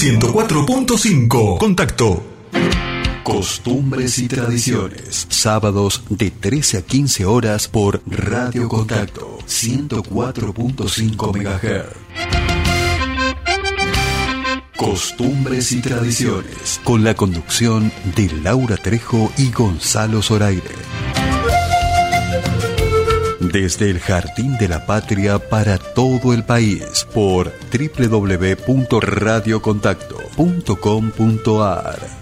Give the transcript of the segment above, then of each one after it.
104.5. Contacto. Costumbres y tradiciones. Sábados de 13 a 15 horas por Radio Contacto 104.5 MHz. Costumbres y tradiciones. Con la conducción de Laura Trejo y Gonzalo Zoraire. Desde el Jardín de la Patria para todo el país por www.radiocontacto.com.ar.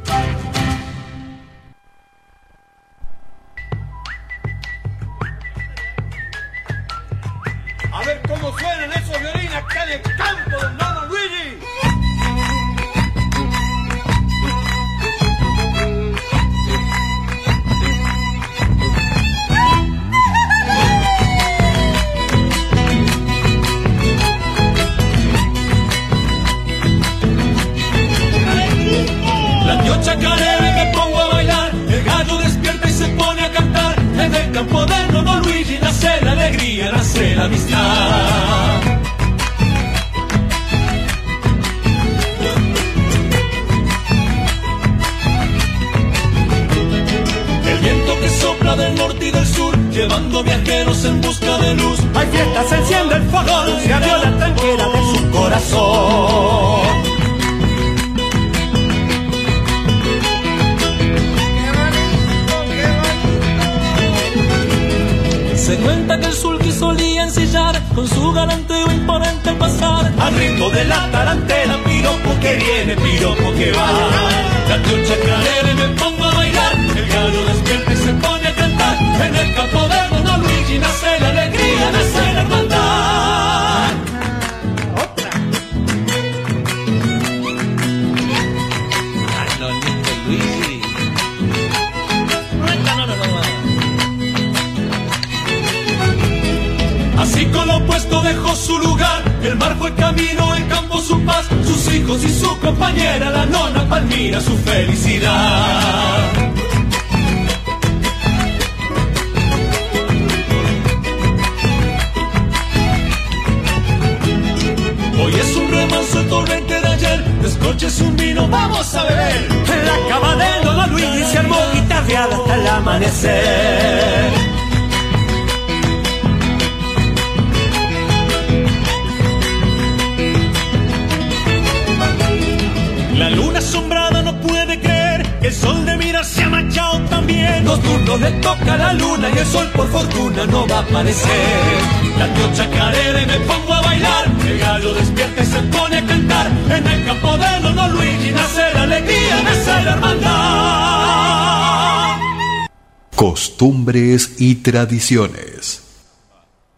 tradiciones.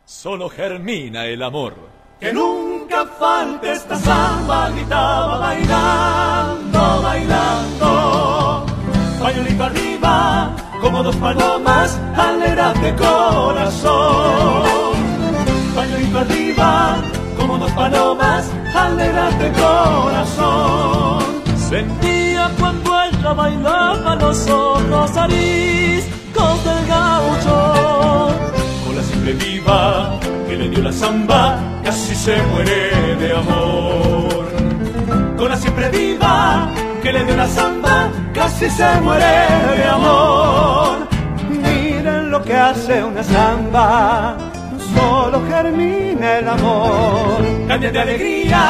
Solo germina el amor. Que nunca falte esta samba, gritaba bailando, bailando. Pañuelito arriba, como dos palomas, alegrate corazón. Pañuelito arriba, como dos palomas, alegrate corazón. Sentía cuando ella bailaba los ojos del viva que le dio la samba, casi se muere de amor. Con la siempre viva que le dio la samba, casi se muere de amor. Miren lo que hace una samba, solo germina el amor. Cambia de alegría,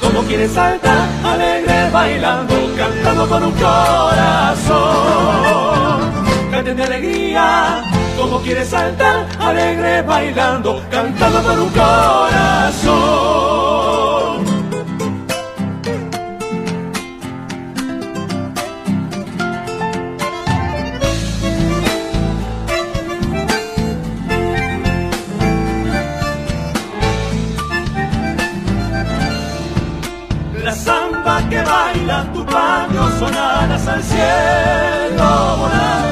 como quiere saltar, alegre bailando, cantando con un corazón de alegría, como quiere saltar, alegre bailando, cantando con un corazón. La samba que baila tu patio sonadas al cielo le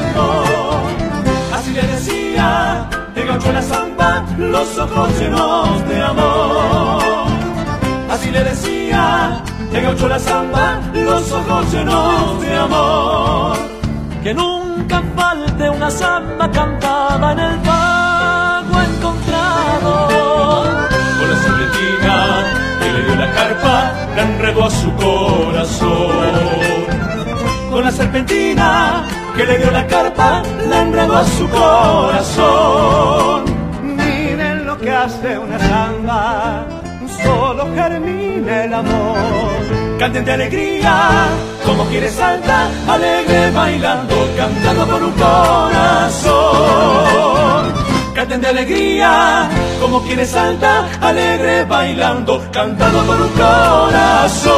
el gaucho la samba, los ojos llenos de amor. Así le decía, el gaucho la samba, los ojos llenos de amor. Que nunca falte una samba cantada en el pago encontrado. Con la que le dio la carpa la enredó a su corazón. Con la serpentina que le dio la carpa la enredó a su corazón. Miren lo que hace una samba, solo germina el amor canten de alegría, como quiere salta, alegre bailando, cantando por un corazón. Canten de alegría, como quiere salta, alegre bailando, cantando por un corazón.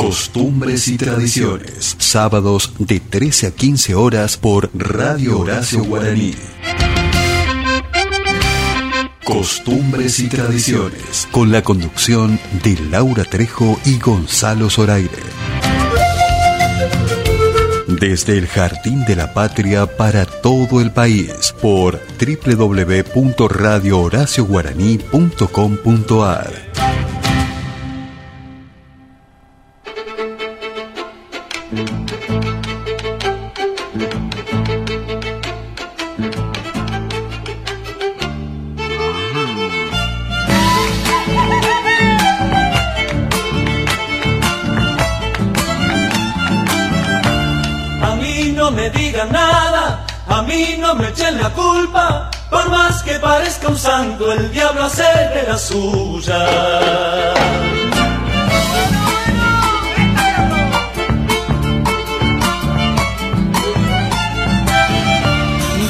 Costumbres y tradiciones, sábados de 13 a 15 horas por Radio Horacio Guaraní. Costumbres y Tradiciones, con la conducción de Laura Trejo y Gonzalo Zoraire. Desde el Jardín de la Patria para todo el país, por www.radiohoracioguaraní.com.ar. el diablo hace de la suya.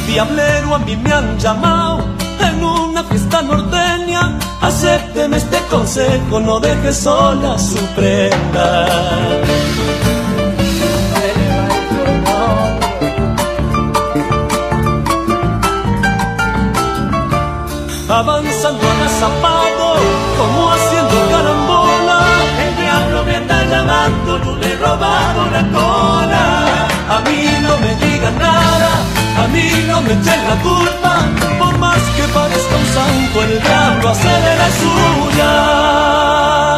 Diablero a mí me han llamado en una fiesta norteña. Acépteme este consejo, no deje sola su prenda. Avanzando a zapato, como haciendo carambola. El diablo me anda llamando, no le he robado la cola. A mí no me digan nada, a mí no me echen la culpa. Por más que parezca un santo, el diablo hace de la suya.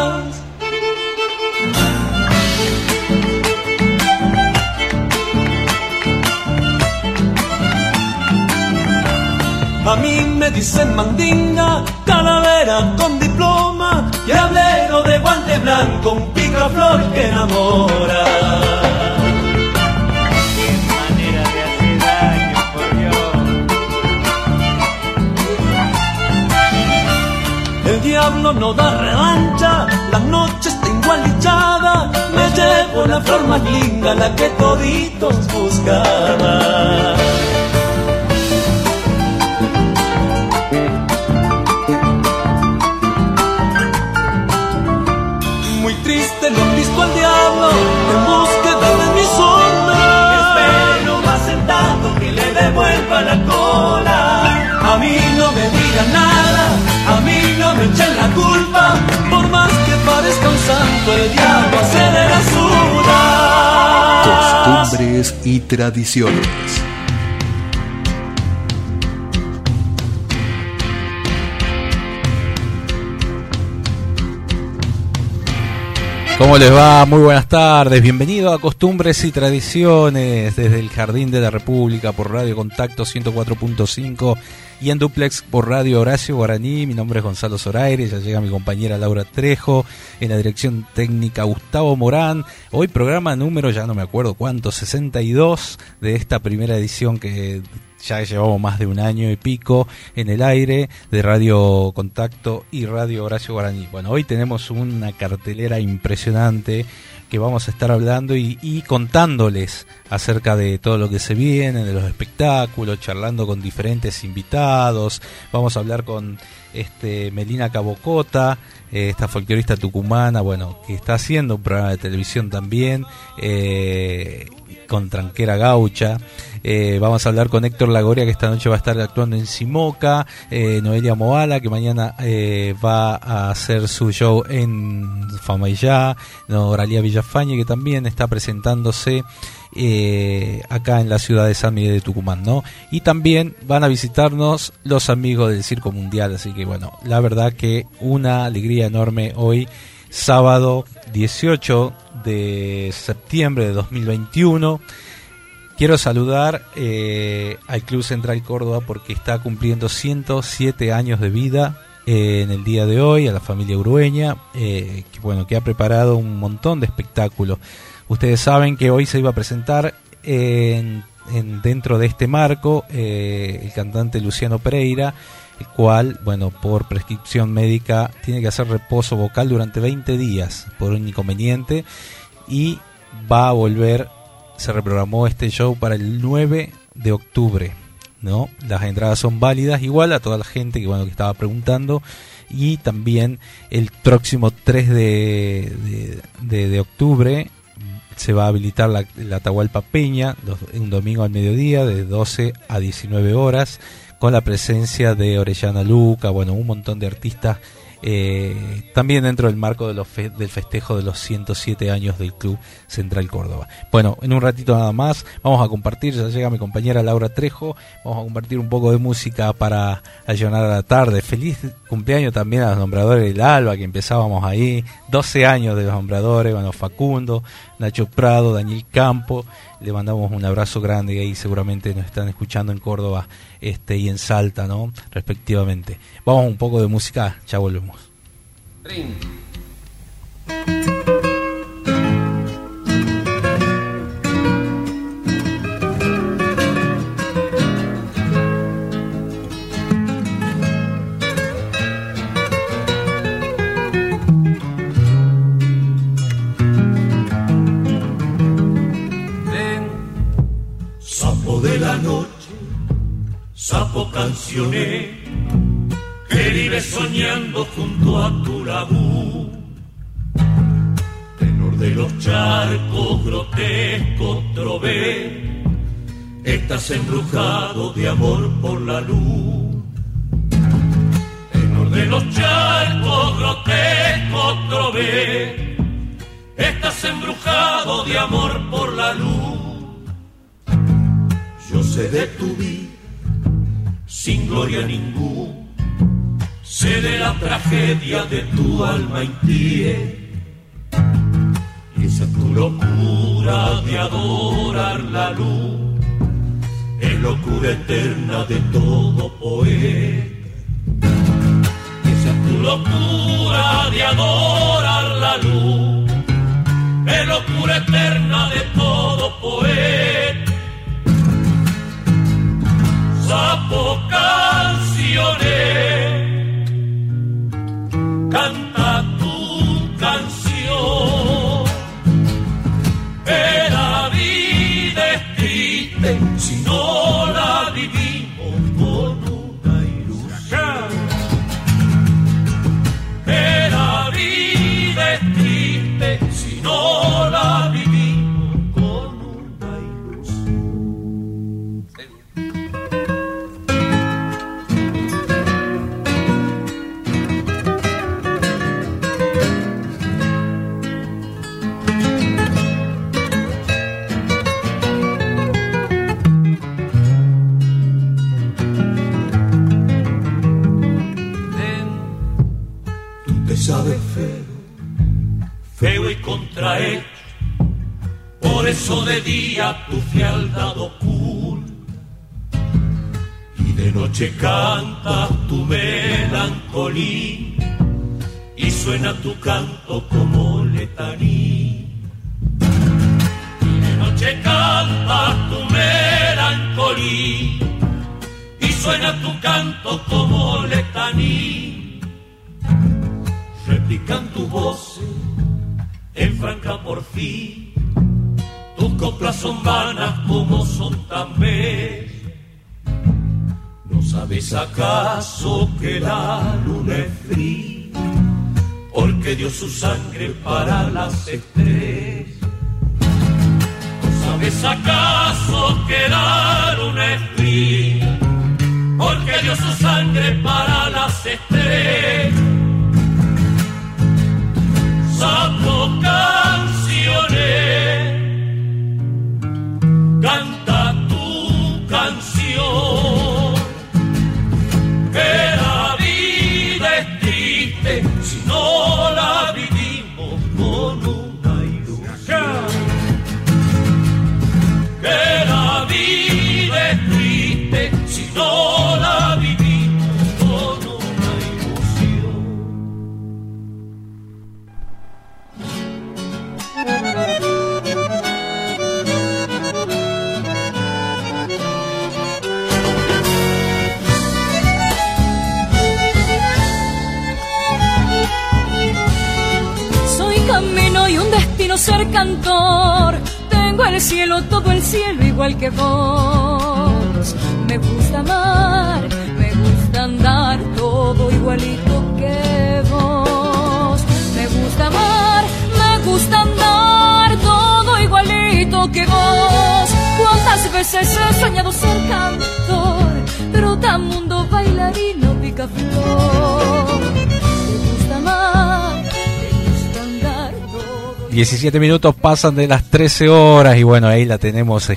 A mí me dicen mandinga, calavera con diploma y hablero de guante blanco, un picaflor que enamora. Qué manera de hacer daño, por Dios. El diablo no da revancha, la noche está igualichada, me llevo la flor más linda, la que toditos buscaban. Diablo en búsqueda de mi sombra. Espero va sentado que le devuelva la cola. A mí no me digan nada, a mí no me echen la culpa. Por más que parezca un santo, el diablo la suya. Costumbres y tradiciones. ¿Cómo les va? Muy buenas tardes. Bienvenido a Costumbres y Tradiciones desde el Jardín de la República por Radio Contacto 104.5 y en duplex por Radio Horacio Guaraní. Mi nombre es Gonzalo Zoraire, ya llega mi compañera Laura Trejo, en la dirección técnica Gustavo Morán. Hoy programa número, ya no me acuerdo cuánto, 62 de esta primera edición que ya llevamos más de un año y pico en el aire de Radio Contacto y Radio Horacio Guaraní. Bueno, hoy tenemos una cartelera impresionante que vamos a estar hablando y, contándoles acerca de todo lo que se viene, de los espectáculos, charlando con diferentes invitados. Vamos a hablar con este Melina Cabocota, eh, esta folclorista tucumana, bueno, que está haciendo un programa de televisión también. Eh, con Tranquera Gaucha. Eh, vamos a hablar con Héctor Lagoria, que esta noche va a estar actuando en Simoca. Eh, Noelia Moala, que mañana eh, va a hacer su show en Famayá. Noralia Villafañe, que también está presentándose. acá en la ciudad de San Miguel de Tucumán, ¿no? Y también van a visitarnos los amigos del Circo Mundial, así que bueno, la verdad que una alegría enorme hoy, sábado 18 de septiembre de 2021 Quiero saludar eh, al Club Central Córdoba porque está cumpliendo 107 años de vida eh, en el día de hoy, a la familia urueña, eh, que, bueno, que ha preparado un montón de espectáculos. Ustedes saben que hoy se iba a presentar en, dentro de este marco el cantante Luciano Pereira, el cual, bueno, por prescripción médica tiene que hacer reposo vocal durante 20 días por un inconveniente y va a volver se reprogramó este show para el 9 de octubre. ¿no? Las entradas son válidas igual a toda la gente que, bueno, que estaba preguntando. Y también el próximo 3 de, de, octubre se va a habilitar la, la Atahualpa Peña, un domingo al mediodía, de 12 a 19 horas, con la presencia de Orellana Luca, bueno, un montón de artistas eh, también dentro del marco del festejo de los 107 años del Club Central Córdoba. Bueno, en un ratito nada más vamos a compartir, ya llega mi compañera Laura Trejo, vamos a compartir un poco de música para ayunar a la tarde. Feliz cumpleaños también a los nombradores del Alba, que empezábamos ahí, 12 años de los nombradores, bueno, Facundo, Nacho Prado, Daniel Campo, le mandamos un abrazo grande y ahí seguramente nos están escuchando en Córdoba este y en Salta, ¿no? Respectivamente. Vamos un poco de música, ya volvemos. Que vive soñando junto a tu lagú. Tenor de los charcos grotesco trové, estás embrujado de amor por la luz. Tenor de los charcos grotesco trové, estás embrujado de amor por la luz. Yo sé de tu vida sin gloria ninguna, sé de la tragedia de tu alma impie. Y esa tu locura de adorar la luz, es locura eterna de todo poeta. Esa tu locura de adorar la luz, es locura eterna de todo poeta sapo canciones, canta de día tu fialdad oculta y de noche canta tu melancolía y suena tu canto como letaní. Y de noche canta tu melancolía y suena tu canto como letaní replican tu voz en franca por fin. Coplas son vanas como son bellas. ¿No sabes acaso que la luna es fría? Porque dio su sangre para las estrellas. ¿No sabes acaso que la luna es fría? Porque dio su sangre para las estrellas saco canciones, canta cantor. Tengo el cielo, todo el cielo igual que vos. Me gusta amar, me gusta andar todo igualito que vos. Me gusta amar, me gusta andar todo igualito que vos. Cuántas veces he soñado ser cantor, pero tan mundo bailarino pica flor. 17 minutos pasan de las 13 horas y bueno, ahí la tenemos.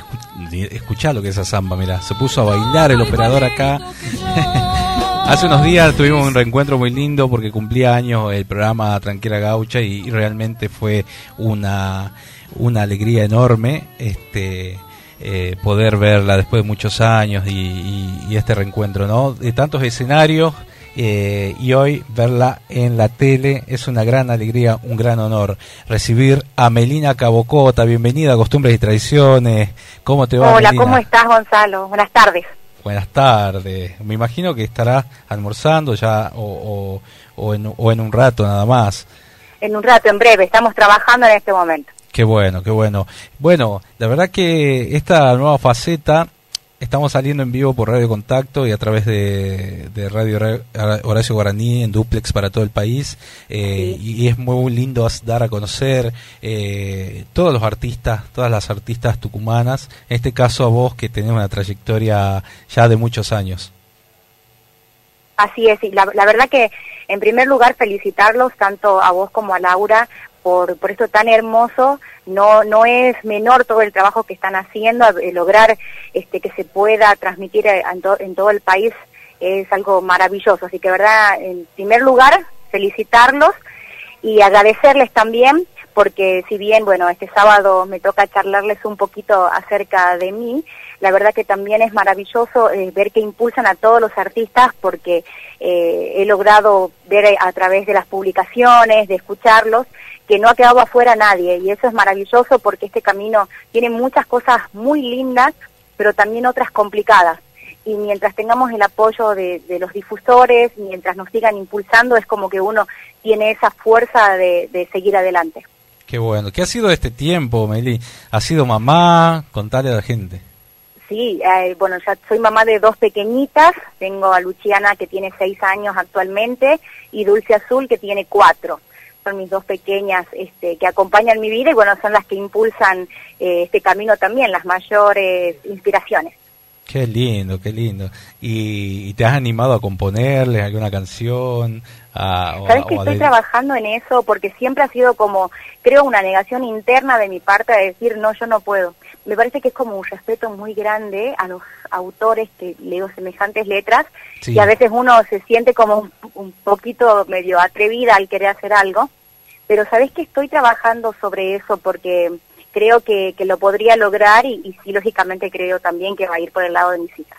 Escuchá lo que es esa samba, mira, se puso a bailar el operador acá. Hace unos días tuvimos un reencuentro muy lindo porque cumplía años el programa Tranquila Gaucha y, realmente fue una, una alegría enorme este eh, poder verla después de muchos años y, y este reencuentro, ¿no? De tantos escenarios eh, y hoy verla en la tele es una gran alegría, un gran honor. Recibir a Melina Cabocota, bienvenida a Costumbres y Tradiciones. ¿Cómo te va? Hola, ¿cómo estás Gonzalo? Buenas tardes. Buenas tardes. Me imagino que estará almorzando ya o, o, en, o en un rato nada más. En un rato, en breve. Estamos trabajando en este momento. Qué bueno, qué bueno. Bueno, la verdad que esta nueva faceta Estamos saliendo en vivo por Radio Contacto y a través de, Radio Horacio Guaraní en duplex para todo el país. Eh, y, es muy lindo dar a conocer eh, todos los artistas, todas las artistas tucumanas. En este caso a vos que tenés una trayectoria ya de muchos años. Así es, y la, la verdad que en primer lugar felicitarlos tanto a vos como a Laura por, por esto tan hermoso. No, no es menor todo el trabajo que están haciendo, lograr este, que se pueda transmitir en, en todo el país es algo maravilloso. Así que, verdad, en primer lugar, felicitarlos y agradecerles también porque si bien, bueno, este sábado me toca charlarles un poquito acerca de mí, la verdad que también es maravilloso eh, ver que impulsan a todos los artistas porque eh, he logrado ver a través de las publicaciones, de escucharlos, que no ha quedado afuera nadie y eso es maravilloso porque este camino tiene muchas cosas muy lindas, pero también otras complicadas. Y mientras tengamos el apoyo de, los difusores, mientras nos sigan impulsando, es como que uno tiene esa fuerza de, seguir adelante. Qué bueno. ¿Qué ha sido este tiempo, Meli? ¿Ha sido mamá? Contale a la gente. Sí, eh, bueno, ya soy mamá de dos pequeñitas. Tengo a Luciana que tiene seis años actualmente y Dulce Azul que tiene cuatro son mis dos pequeñas este, que acompañan mi vida y bueno, son las que impulsan eh, este camino también, las mayores inspiraciones. Qué lindo, qué lindo. ¿Y, te has animado a componerles alguna canción? A, Sabes que estoy trabajando en eso porque siempre ha sido como, creo, una negación interna de mi parte de decir, no, yo no puedo. Me parece que es como un respeto muy grande a los autores que leo semejantes letras y a veces uno se siente como un, un poquito medio atrevida al querer hacer algo pero sabes que estoy trabajando sobre eso porque creo que, que lo podría lograr y, y, sí, lógicamente creo también que va a ir por el lado de mis hijas.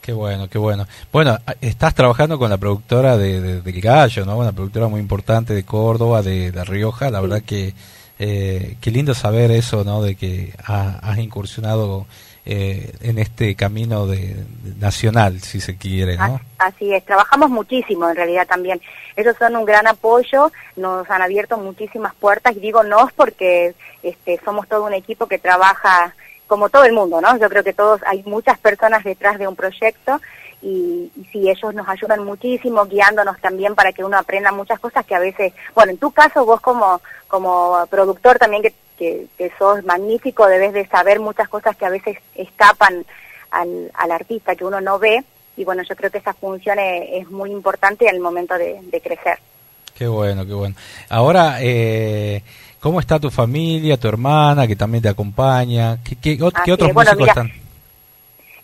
Qué bueno, qué bueno. Bueno, estás trabajando con la productora de, del Gallo, ¿no? Una productora muy importante de Córdoba, de, de Rioja. La verdad que eh, qué lindo saber eso, ¿no? De que has incursionado eh, en este camino de, nacional, si se quiere, ¿no? Así es, trabajamos muchísimo en realidad también. Ellos son un gran apoyo, nos han abierto muchísimas puertas y digo no porque este, somos todo un equipo que trabaja como todo el mundo, ¿no? Yo creo que todos, hay muchas personas detrás de un proyecto y, y sí, ellos nos ayudan muchísimo, guiándonos también para que uno aprenda muchas cosas que a veces, bueno, en tu caso vos como, como productor también que que, que sos magnífico, debes de saber muchas cosas que a veces escapan al, al artista, que uno no ve, y bueno, yo creo que esa función es, muy importante en el momento de, crecer. Qué bueno, qué bueno. Ahora, eh, ¿cómo está tu familia, tu hermana, que también te acompaña? ¿Qué, qué, otros músicos están?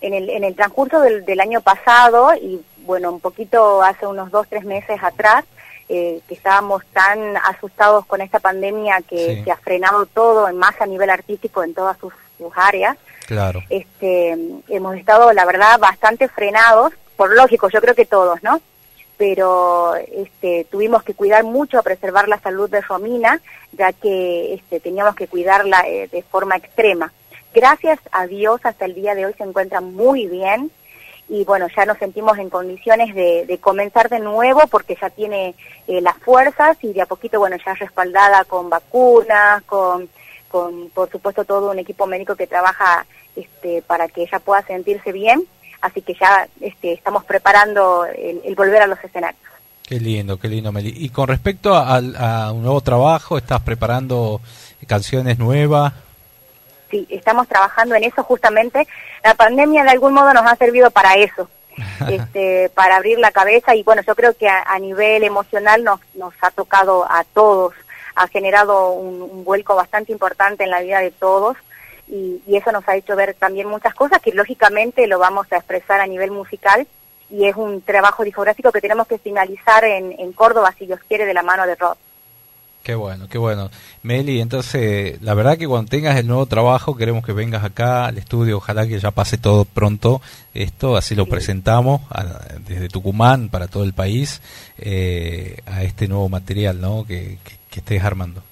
En el, en el transcurso del, del año pasado, y bueno, un poquito hace unos dos, tres meses atrás, eh, que estábamos tan asustados con esta pandemia que ha frenado todo, en más a nivel artístico en todas sus, áreas. Claro. Este, hemos estado, la verdad, bastante frenados, por lógico, yo creo que todos, ¿no? Pero este, tuvimos que cuidar mucho, preservar la salud de Romina, ya que este, teníamos que cuidarla eh, de forma extrema. Gracias a Dios, hasta el día de hoy se encuentra muy bien y bueno, ya nos sentimos en condiciones de, comenzar de nuevo porque ya tiene eh, las fuerzas y de a poquito, bueno, ya respaldada con vacunas, con, con por supuesto todo un equipo médico que trabaja este, para que ella pueda sentirse bien, así que ya este, estamos preparando el, volver a los escenarios. Qué lindo, qué lindo, Meli. Y con respecto a, a un nuevo trabajo, ¿estás preparando canciones nuevas? Sí, estamos trabajando en eso justamente. La pandemia de algún modo nos ha servido para eso, este, para abrir la cabeza y bueno, yo creo que a, nivel emocional nos, nos ha tocado a todos, ha generado un, vuelco bastante importante en la vida de todos y, eso nos ha hecho ver también muchas cosas que lógicamente lo vamos a expresar a nivel musical y es un trabajo discográfico que tenemos que finalizar en, en Córdoba, si Dios quiere, de la mano de Rod. Qué bueno, qué bueno. Meli, entonces, la verdad que cuando tengas el nuevo trabajo, queremos que vengas acá al estudio, ojalá que ya pase todo pronto esto, así lo presentamos desde Tucumán para todo el país, eh, a este nuevo material ¿no? que, que, estés armando.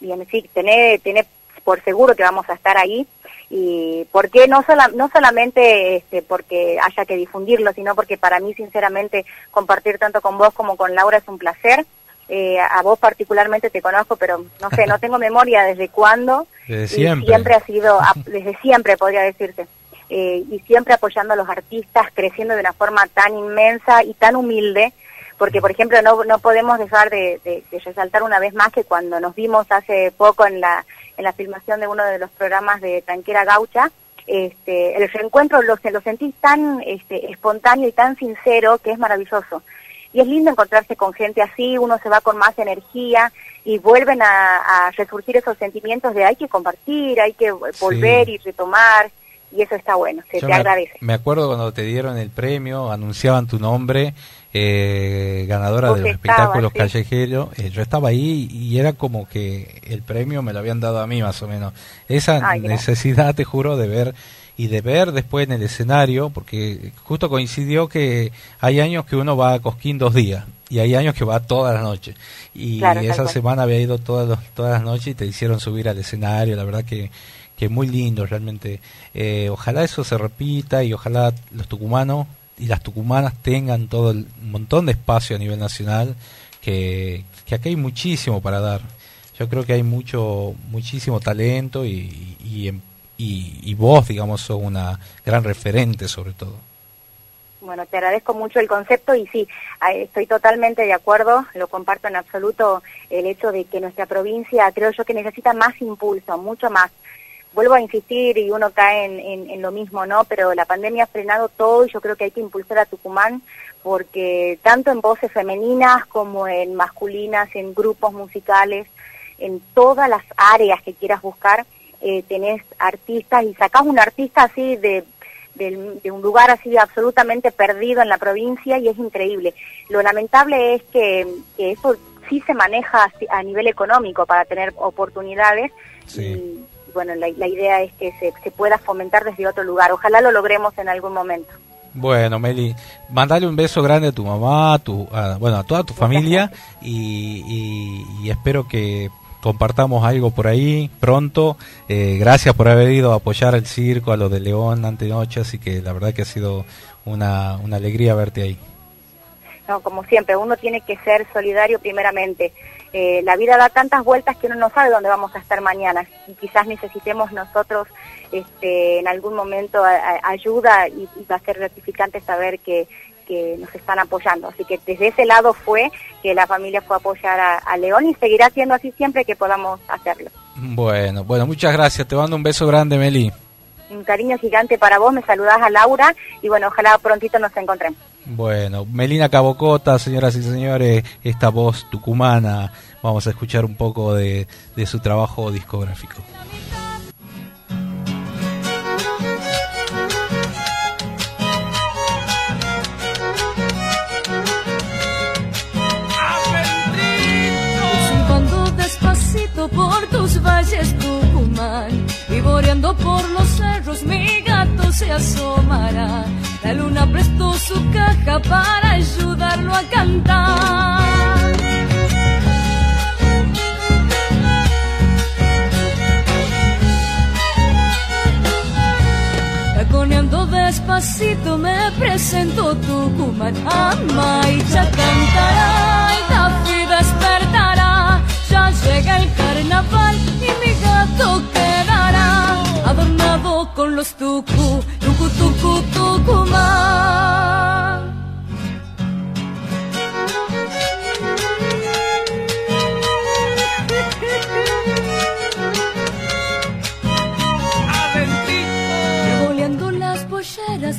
Bien, sí, tené, por seguro que vamos a estar ahí y porque no sola, no solamente este, porque haya que difundirlo sino porque para mí sinceramente compartir tanto con vos como con Laura es un placer eh, a vos particularmente te conozco, pero no sé, no tengo memoria desde cuándo. Desde siempre. siempre ha sido, desde siempre podría decirte. Eh, y siempre apoyando a los artistas, creciendo de una forma tan inmensa y tan humilde, porque por ejemplo no, no podemos dejar de, resaltar una vez más que cuando nos vimos hace poco en la, en la filmación de uno de los programas de Tranquera Gaucha, este, el reencuentro lo, lo sentí tan este, espontáneo y tan sincero que es maravilloso y es lindo encontrarse con gente así, uno se va con más energía y vuelven a, resurgir esos sentimientos de hay que compartir, hay que volver y retomar y eso está bueno, se te agradece. Me acuerdo cuando te dieron el premio, anunciaban tu nombre, eh, ganadora de los espectáculos callejeros, eh, yo estaba ahí y era como que el premio me lo habían dado a mí más o menos. Esa necesidad, te juro, de ver y de ver después en el escenario, porque justo coincidió que hay años que uno va a Cosquín dos días y hay años que va todas las noches. Y esa semana había ido todas, todas las noches y te hicieron subir al escenario, la verdad que, que muy lindo realmente. Eh, ojalá eso se repita y ojalá los tucumanos y las tucumanas tengan todo el montón de espacio a nivel nacional, que, que aquí hay muchísimo para dar. Yo creo que hay mucho, muchísimo talento y, y en y, vos, digamos, sos una gran referente sobre todo. Bueno, te agradezco mucho el concepto y sí, estoy totalmente de acuerdo, lo comparto en absoluto, el hecho de que nuestra provincia creo yo que necesita más impulso, mucho más. Vuelvo a insistir y uno cae en, en lo mismo, ¿no? Pero la pandemia ha frenado todo y yo creo que hay que impulsar a Tucumán porque tanto en voces femeninas como en masculinas, en grupos musicales, en todas las áreas que quieras buscar, eh, tenés artistas y sacás un artista así de, de, un lugar así absolutamente perdido en la provincia y es increíble. Lo lamentable es que, eso sí se maneja a nivel económico para tener oportunidades y bueno, la, idea es que se, se pueda fomentar desde otro lugar. Ojalá lo logremos en algún momento. Bueno, Meli, mandale un beso grande a tu mamá, a tu, bueno, a toda tu familia y, y, espero que compartamos algo por ahí pronto. Eh, gracias por haber ido a apoyar el circo, a lo de León antenoche, así que la verdad que ha sido una, una alegría verte ahí. No, como siempre, uno tiene que ser solidario primeramente. Eh, la vida da tantas vueltas que uno no sabe dónde vamos a estar mañana y quizás necesitemos nosotros este, en algún momento ayuda y va a ser gratificante saber que que nos están apoyando. Así que desde ese lado fue que la familia fue a apoyar a, León y seguirá siendo así siempre que podamos hacerlo. Bueno, bueno, muchas gracias. Te mando un beso grande, Meli. Un cariño gigante para vos, me saludás a Laura y bueno, ojalá prontito nos encontremos. Bueno, Melina Cabocota, señoras y señores, esta voz tucumana, vamos a escuchar un poco de, de su trabajo discográfico. Y por los cerros mi gato se asomará. La luna prestó su caja para ayudarlo a cantar. Taconeando despacito me presento Tucumán. Amaicha cantará y Tafi despertará. Ya llega el carnaval y mi gato quedará adornado con los tucu, tucu, tucu, tucumán.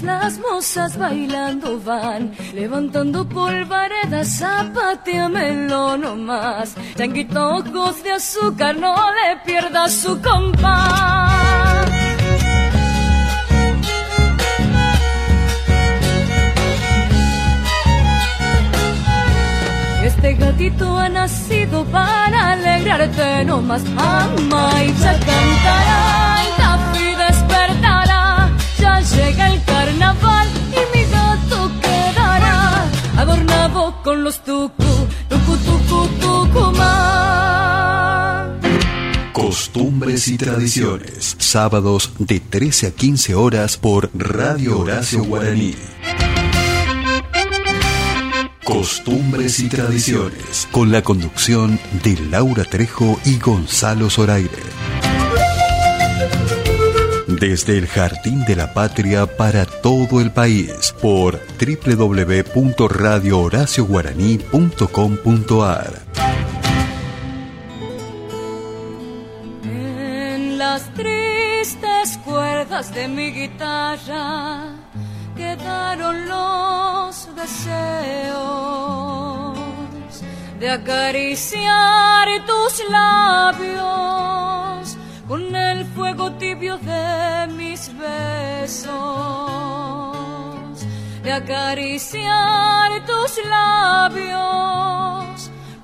Las mozas bailando van, levantando polvaredas, zapateamelo nomás. Changuito ojos de azúcar, no le pierdas su compás. Este gatito ha nacido para alegrarte nomás. Ama y ya cantará llega el carnaval y mi gato quedará adornado con los tucu, tucu, tucu, tucumán. Costumbres y tradiciones. Sábados de 13 a 15 horas por Radio Horacio Guaraní. Costumbres y tradiciones. Con la conducción de Laura Trejo y Gonzalo Zoraire desde el Jardín de la Patria para todo el país por www.radiohoracioguaraní.com.ar En las tristes cuerdas de mi guitarra quedaron los deseos de acariciar tus labios con el fuego tibio de mis besos, de acariciar tus labios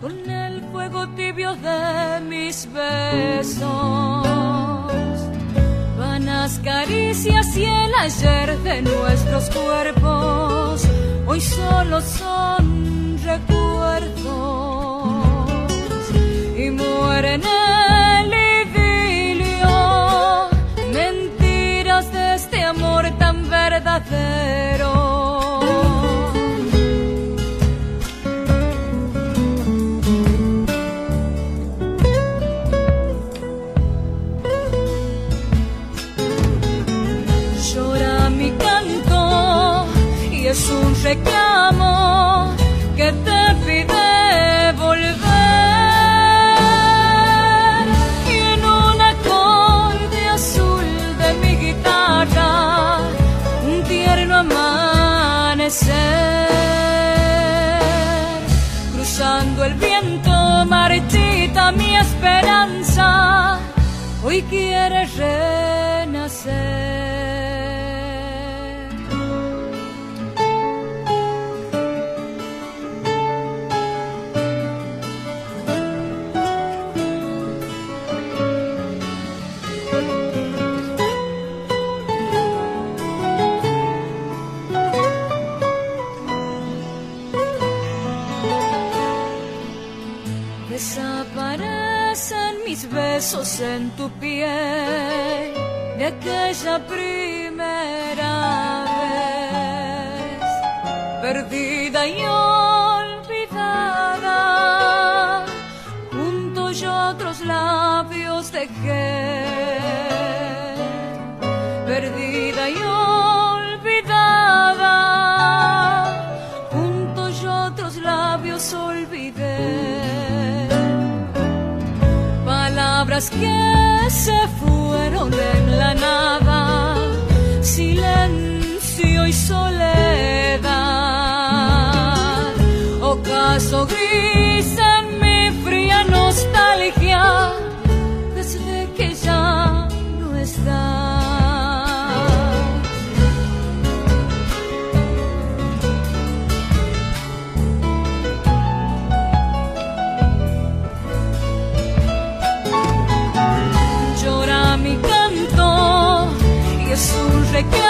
con el fuego tibio de mis besos. Vanas caricias y el ayer de nuestros cuerpos, hoy solo son recuerdos y mueren el verdadero. Llora mi canto y es un reclamo hoy quiere renacer. Besos en tu piel de aquella primera vez, perdida y olvidada, junto yo otros labios dejé, palabras que se fueron en la nada, silencio y soledad, ocaso es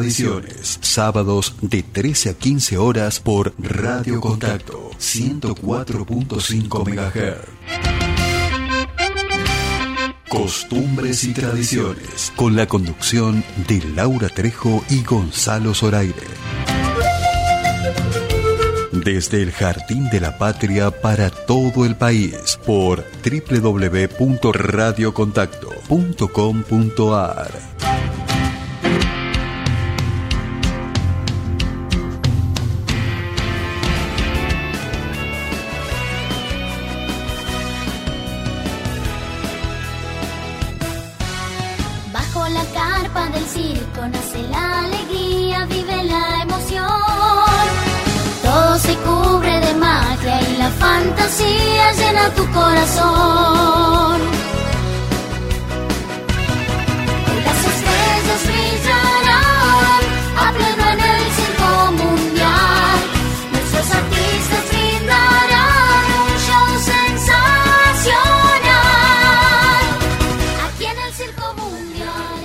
Tradiciones, sábados de 13 a 15 horas por Radio Contacto 104.5 MHz. Costumbres y Tradiciones, con la conducción de Laura Trejo y Gonzalo Zoraire. Desde el Jardín de la Patria para todo el país por www.radiocontacto.com.ar. fantasía llena tu corazón. Las estrellas brillarán a pleno en el circo mundial. Nuestros artistas brindarán un show sensacional. Aquí en el circo mundial.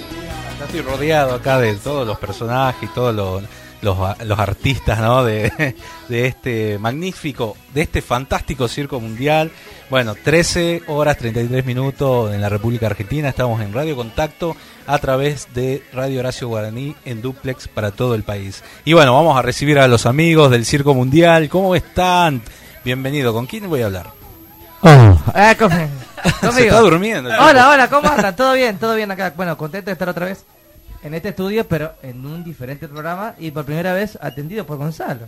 Ya estoy rodeado acá de todos los personajes y todos los, los, los artistas ¿no? de, de este magnífico, de este fantástico circo mundial. Bueno, 13 horas 33 minutos en la República Argentina. Estamos en Radio Contacto a través de Radio Horacio Guaraní en duplex para todo el país. Y bueno, vamos a recibir a los amigos del Circo Mundial. ¿Cómo están? Bienvenido. ¿Con quién voy a hablar? Oh, ah, con- Se conmigo. está durmiendo. Hola, hola, ¿cómo andan? ¿Todo bien? ¿Todo bien acá? Bueno, contento de estar otra vez en este estudio, pero en un diferente programa y por primera vez atendido por Gonzalo.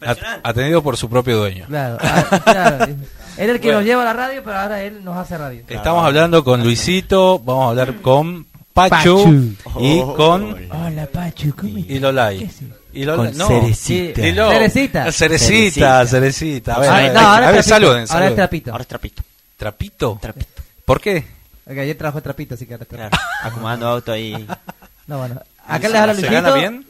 At- Atendido por su propio dueño. Claro, ah, claro. Él es el que Bueno. nos lleva a la radio, pero ahora él nos hace radio. Estamos hablando con Luisito, vamos a hablar con Pachu, Pachu. y con Hola, Pachu, ¿cómo y Lolay. Y Lolay, Con no. Cerecita. Y Lo- Cerecita. Cerecita, Cerecita. A ver, Ahora- a ver, no, ahora a ver, Trapito, saluden, Ahora es saluden. Trapito. Ahora es trapito. ¿Trapito? Trapito. ¿Por qué? Porque ayer trabajó Trapito, así que ahora es Claro. Trapito. Acomodando auto ahí. No, bueno. Acá les habla ¿Se gana bien?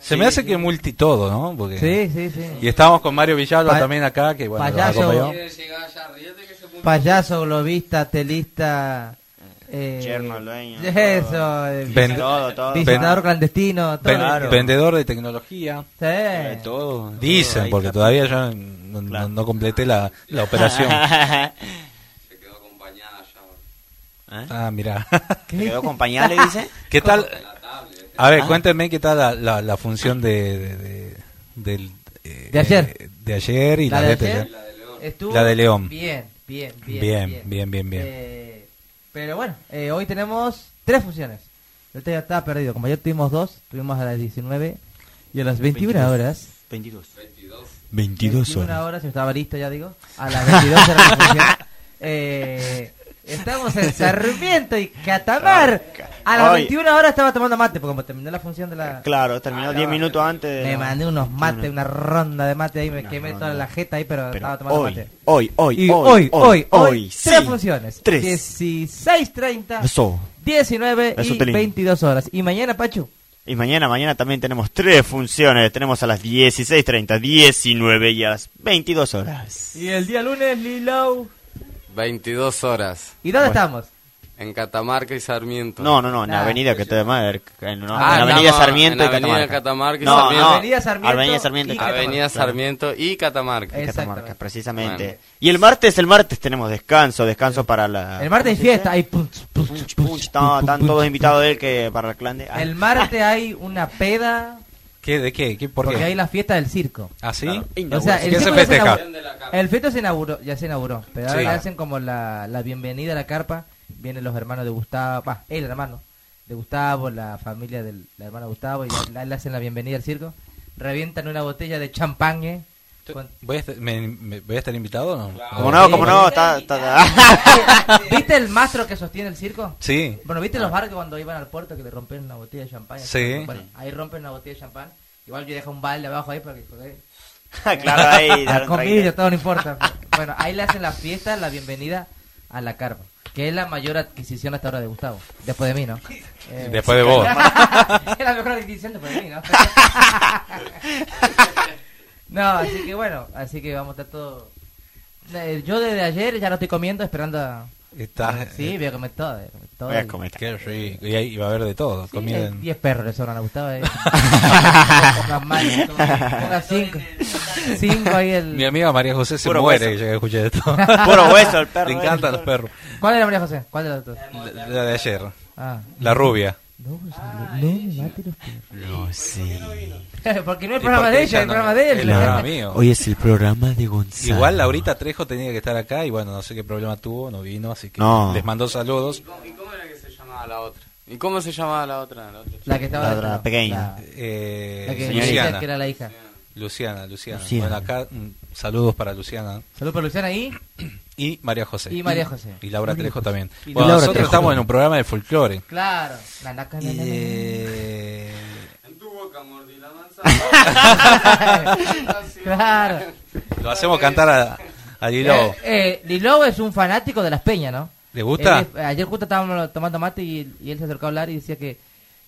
Se me hace que multi todo, ¿no? Porque... Sí, sí, sí. Y estamos con Mario Villalba Pa- también acá, que bueno, nos payaso. Payaso, globista, telista. Eh, Yerno, dueño, Eso. todo. eh, Ven- Todo, todo. visitador Ven- clandestino. Todo. Ven- Claro. Vendedor de tecnología. Sí. Eh, todo. Dicen, porque todavía yo no, no completé la, la operación. ¿Eh? ah, mira. ¿Se quedó acompañada, le dice? ¿Qué tal? A ver, Ah. cuéntenme qué tal la, la, la función de, de, de- del, eh, De ayer. De ayer y la, La de, de ayer. ayer estuvo La de León. Bien, bien, bien. Bien, bien, bien, bien. Eh, pero bueno, eh, hoy tenemos tres funciones. Ahorita ya estaba perdido. Como ayer tuvimos dos, tuvimos a las 19 y a las 21 22. horas. 22. 22 21 horas, yo estaba listo ya digo. A las 22 era la función. Eh, estamos en Sarmiento y Catamar. A las Hoy- 21 horas estaba tomando mate, porque como terminé la función de la... Claro, terminó 10 minutos antes. de Me la- mandé unos mates, Una- ronda de mate ahí, me Una quemé ronda. toda la jeta ahí, pero, Pero estaba tomando hoy, mate. hoy, hoy, Y hoy, hoy, hoy, hoy, tres funciones. Tres. 16.30, Eso. 19 Eso y te lindo. 22 horas. Y mañana, Pachu, Y mañana, mañana también tenemos tres funciones. Tenemos a las 16.30, 19 y a las 22 horas. y el día lunes, Lilo. 22 horas. ¿Y dónde Bueno. estamos? En Catamarca y Sarmiento. No, no, no, en la Ah, avenida pues Catamarca. En, no, Ah, en la avenida estamos Sarmiento en y Avenida Catamarca. Catamarca y no, Sarmiento. no, Avenida Sarmiento Avenida Sarmiento y y Avenida Catamarca, claro. Sarmiento y Catamarca. Eh, Catamarca, precisamente. Bueno. Y el martes, el martes tenemos descanso, descanso para la... El martes hay fiesta, hay punch, punch, Punch, punch, punch, no, están punch, todos punch, invitados punch. de él que para el clan de... Ah, El martes hay una peda, ¿Qué, ¿De qué? ¿Qué ¿Por porque qué? hay la fiesta del circo. ¿Ah, sí? O sea, el ¿Qué se circo ya festeja? inauguró- El feto se inauguró, ya se inauguró, pero ahora Sí. le hacen como la, la bienvenida a la carpa. Vienen los hermanos de Gustavo, va, el hermano de Gustavo, la familia del la hermana Gustavo, y le, le hacen la bienvenida al circo. Revientan una botella de champagne. ¿Voy a, estar, me- me- voy a estar invitado o no? Como no, como no, está... está- ¿Viste el mastro que sostiene el circo? Sí. Bueno, ¿viste los barcos cuando iban al puerto que le rompen una botella de champán? Sí. Bueno, ahí rompen una botella de champán. Igual yo dejo un balde abajo ahí para que... porque- claro, ahí... Ah, todo no importa. bueno, ahí le hacen la fiesta, la bienvenida a la carpa. Que es la mayor adquisición hasta ahora de Gustavo. Después de mí, ¿no? Eh, Después de vos. es la mejor adquisición después de mí, ¿no? No, así que bueno, así que vamos a estar todo... Eh, Yo desde ayer ya no estoy comiendo esperando a, Está, Sí, voy a comer todo. voy a comer todo. Voy a comer. Qué rico. Y ahí va a haber de todo. Sí, comida eh, en- 10 perros le sobran a Gustavo. Eh. Más mal, ponga 5. 5 ahí el... Mi amiga María José se Puro muere hueso. que llegue a escuchar esto. Puro hueso el perro, Le eh. encantan los perros. ¿Cuál era María José? ¿Cuál de los dos? La, la de ayer. Ah. La rubia. No, pues, no, no me mate los perros. No sé. Porque no es el ¿Y programa de ella, ella el no? programa de él. El programa mío. Hoy es el programa de Gonzalo. Igual Laurita Trejo tenía que estar acá y bueno, no sé qué problema tuvo, no vino, así que No. les mando saludos. ¿Y cómo era que se llamaba la otra? ¿Y cómo se llamaba la otra? La otra La que estaba La pequeña. La, Eh, la que Luciana. que era la hija. Luciana, Luciana. Luciana. Bueno, acá mm, saludos para Luciana Saludos para Luciana y... y María José. Y María José. Y Laura Trejo también. Y Bueno, Laura nosotros Trejo. estamos en un programa de folclore. Claro. La naca, la, la, la. Eh, En tu boca mordí la manzana. claro. lo hacemos cantar a, a Lilo. Eh, eh, Lilo es un fanático de las peñas, ¿no? ¿Le gusta? Él ayer justo estábamos tomando mate y, y él se acercó a hablar y decía que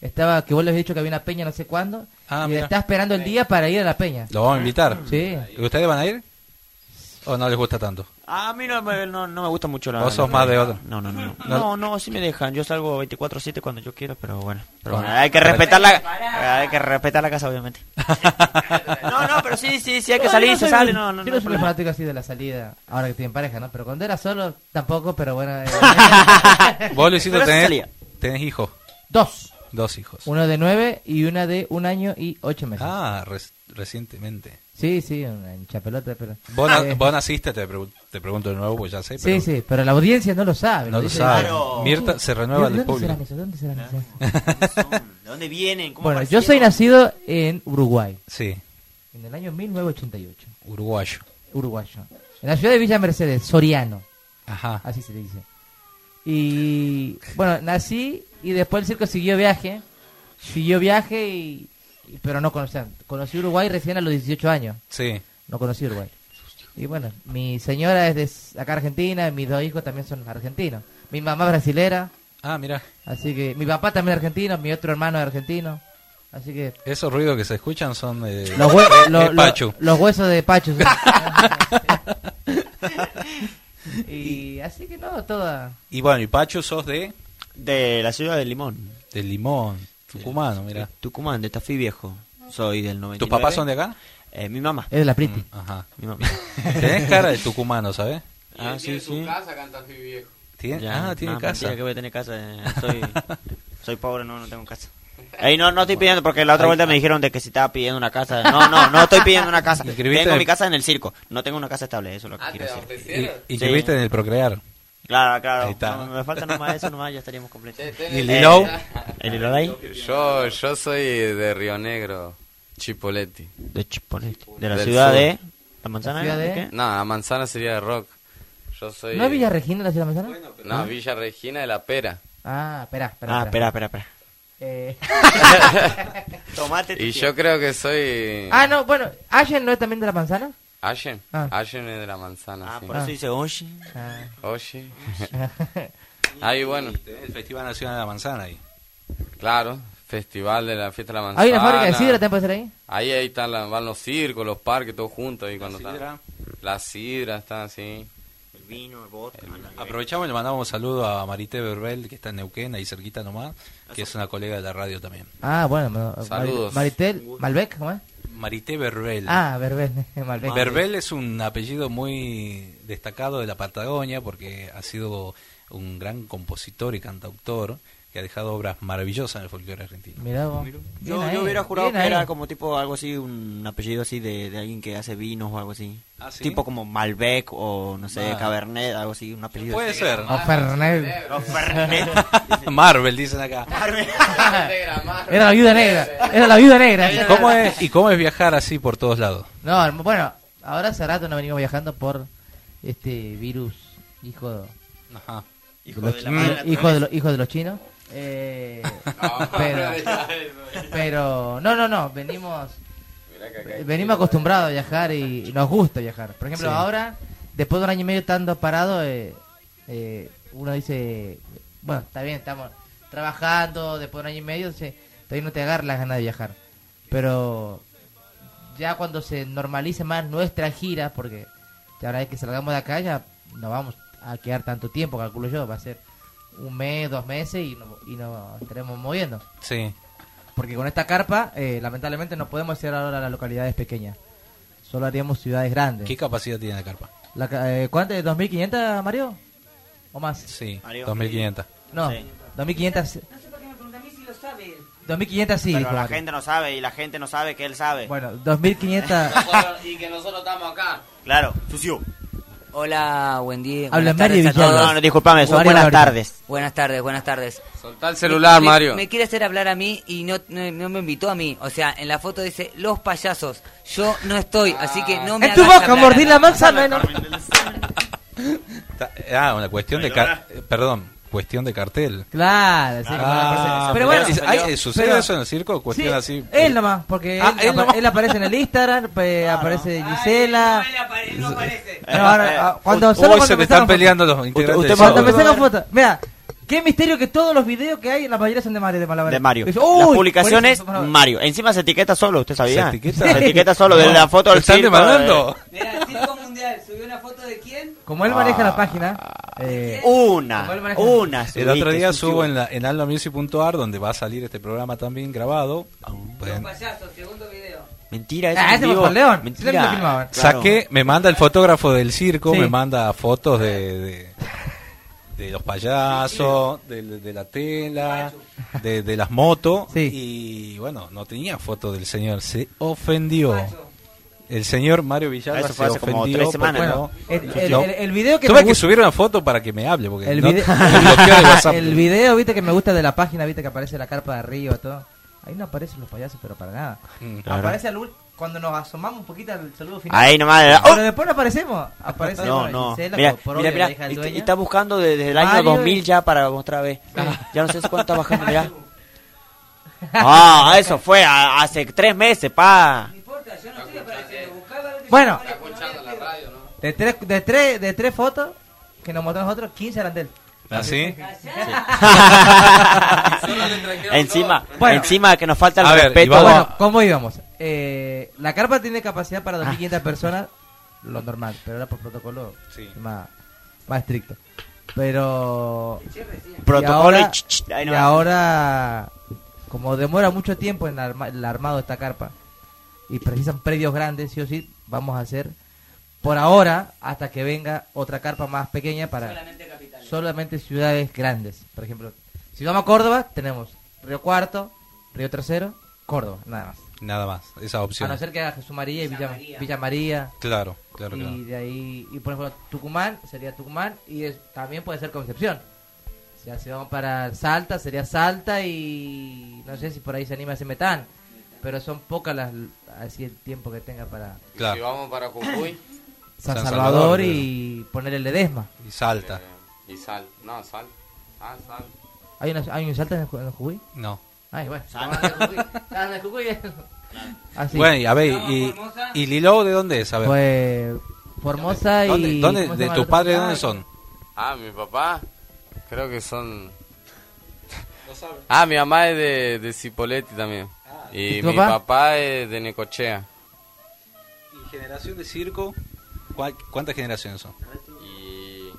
estaba que vos le habías dicho que había una peña no sé cuándo Ah, y está esperando el día para ir a la peña. ¿Lo vamos a invitar? Sí. ¿Y ustedes van a ir? ¿O no les gusta tanto? A mí no me, no, no me gusta mucho la... ¿Vos sos la- más de otro? No, no, no. No. No, no, sí me dejan. Yo salgo 24-7 cuando yo quiero, pero bueno. Pero Bueno. bueno, hay que respetar la... Hay que respetar la casa, obviamente. No, no, pero sí, sí, sí hay que No, salir, se sale, no, no. Yo no no hay soy muy problema. fanático así de la salida, ahora que estoy en pareja, ¿no? Pero cuando era solo, tampoco, pero bueno. eh, Vos, Luisito, Pero tenés, salía. tenés hijos. dos. Dos hijos. Uno de nueve y una de un año y ocho meses. Ah, res- recientemente. Sí, sí, una hinchapelota, pero... ¿Vos, na- Eh, vos naciste? Te, pregu- te pregunto de nuevo, pues ya sé. Sí, Pero sí, pero la audiencia no lo sabe. No lo dice- sabe. Claro. Mirta se renueva ¿De el dónde público. serán eso? ¿Dónde serán eso? ¿De dónde vienen? ¿Cómo Bueno, yo soy nacido en Uruguay, Sí, en el año 1988, uruguayo. uruguayo. En la ciudad de Villa Mercedes, Soriano, Ajá. así se le dice. Y bueno, nací y después el circo siguió viaje, siguió viaje y... y- pero no conocí, conocí Uruguay recién a los 18 años, Sí. no conocí Uruguay. Y bueno, mi señora es de acá Argentina, mis dos hijos también son argentinos. Mi mamá es brasilera, Ah, mira. así que mi papá también es argentino, mi otro hermano es argentino. Así que Esos ruidos que se escuchan son de, los, hue- de- lo- de lo- Pachu. los huesos de Pachu. sí. y así que no, toda... Y bueno, y Pachu sos de, De la ciudad de Limón. de Limón, tucumano, mira. Tucumán, de Tafí Viejo. Soy del 99. ¿Tus papás son de acá? Eh, mi mamá. Es de la Priti. Ajá. Mi mamá. Tenés cara de tucumano, ¿sabes? Ah, sí, su sí. casa canta así viejo. ¿Tiene? Ya, ah, tiene no, casa. mentira que voy a tener casa. eh, Soy, soy pobre, no, no tengo casa. Ey, no, no estoy pidiendo porque la otra vuelta me dijeron de que si estaba pidiendo una casa. No, no, no estoy pidiendo una casa. Tengo mi casa en el circo. No tengo una casa estable, eso es lo que Ah, ¿te quiero decir. abastecieron? Y, y Sí. viste en el Procrear. Claro, claro. Ahí está. No, me falta nomás eso, nomás ya estaríamos completos. ¿Y el Lilo? ¿El hilo de ahí? Yo, yo soy de Río Negro, Chipoletti. De Chipoletti. De la Del ciudad sur. de... ¿La manzana? La ciudad ¿De qué? No, la manzana sería de rock. Yo soy... ¿No es Villa Regina la ciudad de Manzana? No, Villa Regina de la Pera. Ah, espera, espera. Ah, espera, espera, espera. Eh, Tomate. Y yo creo que soy... Ah, no, bueno, ¿Allen no es también de la manzana? Allen. Ah. Allen es de la manzana, Ah, sí. por eso dice Oshi. Ah. Oye. Ahí, bueno, El Festival Nacional de la Manzana ahí. claro. Festival de la fiesta de la manzana. ¿Hay una fábrica de sidra también puede ser ahí? Ahí, ahí están la- van los circos, los parques, todos juntos. Ahí cuando sidra. están. La sidra está así. El vino, el vodka. Aprovechamos y le mandamos un saludo a Marité Berbel, que está en Neuquén, ahí cerquita nomás, que es una colega de la radio también. Ah, bueno. no, Saludos. Mari- Maritel, Malbec, ¿cómo es? Marité Berbel. Ah, Berbel, Malbec. Berbel es un apellido muy destacado de la Patagonia porque ha sido un gran compositor y cantautor que ha dejado obras maravillosas en el folclore argentino. Mirá vos. Yo, yo hubiera jurado bien que ahí. era como tipo algo así, un apellido así de, de alguien que hace vinos o algo así. ¿Ah, sí? Tipo como Malbec o no sé, Ah. Cabernet, algo así, un apellido Puede así. ser. O Fernet. O Fernet. Marvel, dicen acá. Era la viuda negra. Era la viuda negra. ¿Cómo es, ¿Y cómo es viajar así por todos lados? No, bueno, ahora hace rato no venimos viajando por este virus hijo, Ajá. Hijo de los, de la madre hijo de, los- hijo de los chinos. Eh, pero, pero, no, no, no, venimos, venimos acostumbrados a viajar y, nos gusta viajar. Por ejemplo, Sí. ahora, después de un año y medio estando parado, eh, eh, uno dice, bueno, está bien, estamos trabajando, después de un año y medio, se, todavía no te agarra las ganas de viajar. Pero ya cuando se normalice más nuestra gira, porque ya una vez que salgamos de acá ya nos vamos a quedar tanto tiempo, calculo yo. Va a ser un mes, dos meses y, no, y nos estaremos moviendo. Sí. Porque con esta carpa, eh, lamentablemente, no podemos hacer ahora las localidades pequeñas. Solo haríamos ciudades grandes. ¿Qué capacidad tiene la carpa? La, eh, ¿Cuánto? ¿2.500, Mario? ¿O más? Sí, Mario. 2500. No, Sí. 2.500. 2.500 sí. Pero la Mario. gente no sabe y la gente no sabe que él sabe. Bueno, 2.500. y que nosotros estamos acá. Claro, sucio. Hola, buen día. Habla buenas Mario todos. No, no, disculpame, son buenas Gabriel. tardes. Buenas tardes, buenas tardes. Soltá el celular, Me- Mario. Me, quiere hacer hablar a mí y no, no, no me invitó a mí. O sea, en la foto dice los payasos. Yo no estoy, así que no me En tu boca, mordí la manzana. Ah, una cuestión de... eh, Perdón, cuestión de cartel. Claro, sí. Ah, pero bueno, ¿es- hay- ¿sucede pero- eso en el circo? Cuestión Sí, así... Él nomás, porque Ah, él, él nomás. él aparece en el Instagram, aparece Gisela. no aparece. No, ahora, ah, cuando Uy, solo cuando se me están peleando los integrantes usted Cuando me sacan fotos, mira, qué misterio que todos los videos que hay, la mayoría son de Mario de Malabar. De Mario. Dice, Las "Uy, publicaciones, eso, Mario. Encima se etiqueta solo, ¿usted sabía? ¿Se etiqueta? Se etiqueta solo de la foto ¿Lo del están circo, demandando? Mira, el Circo Mundial subió una foto de quién? Como él maneja la página, eh, Una, maneja- una. El otro día subo en, la, en almamusic.ar donde va a salir este programa también grabado. Los Pueden- payasos, segundo video. Mentira, eso Ah, ese fue León. Mentira. Saqué, me manda el fotógrafo del circo, Sí. me manda fotos de, de, de los payasos, de, de la tela, de, de las motos. Sí. Y bueno, no tenía foto del señor, se ofendió. El señor Mario Villalba Eso se fue hace como ofendió. tres semanas, bueno, no- el, el- no- el- el video que Tuve que gusta- subir una foto para que me hable, porque el, no- video, de el video, viste, que me gusta de la página, viste, que aparece la carpa de arriba, todo. Ahí no aparecen los payasos, pero para nada. Mm. Aparece al cuando nos asomamos un poquito al saludo final. Ahí nomás. Pero ¡Oh! después no aparecemos. Aparece No, no. Y, dueño. y está buscando desde el año Mario 2000 y- ya para otra vez. Ya no sé cuánto está bajando, mira. Ah, eso fue a- hace tres meses, pa. Bueno, de tres, de, tres, de tres fotos que nos mostró nosotros, 15 eran de él. ¿Así? encima, Bueno. encima que nos falta el A ver, y respeto. ¿cómo íbamos? Eh, la carpa tiene capacidad para 2.500 personas, lo normal, pero ahora por protocolo Sí. más, más estricto. Pero... Protocolo y y ahora, ch- ch- ahí y nomás. ahora, como demora mucho tiempo en arma- el armado de esta carpa, y precisan predios grandes, sí o sí, vamos a hacer por ahora hasta que venga otra carpa más pequeña para solamente, ciudades grandes. Por ejemplo, si vamos a Córdoba, tenemos Río Cuarto, Río Tercero, Córdoba, nada más. Nada más, esa opción. A no ser que haga Jesús María y Villa, Villa María. Claro, claro, y claro. de ahí, y por ejemplo, Tucumán sería Tucumán y es- también puede ser Concepción. O sea, si vamos para Salta, sería Salta y no sé si por ahí se anima ese metán. Pero son pocas las, así el tiempo que tenga para Claro. Si vamos para Jujuy San, San Salvador, Salvador, y poner el Ledesma. Y salta. eh, y sal. No, sal. Ah, sal. ¿Hay, una, ¿Hay un Salta en, en Jujuy? No. Ay, bueno. Estaban en Jujuy. Estaban en Jujuy. Así. Bueno, y a ver, y, y Lilo de dónde es? A ver. Pues Formosa ¿Dónde, y... dónde- ¿cómo se ¿De tus el padres dónde son? Ah, mi papá. Creo que son. Ah, mi mamá es de, de Cipolletti también. ¿Y mi papá? papá es de Necochea. ¿Y generación de circo? ¿Cuál- ¿Cuántas generaciones son? Y.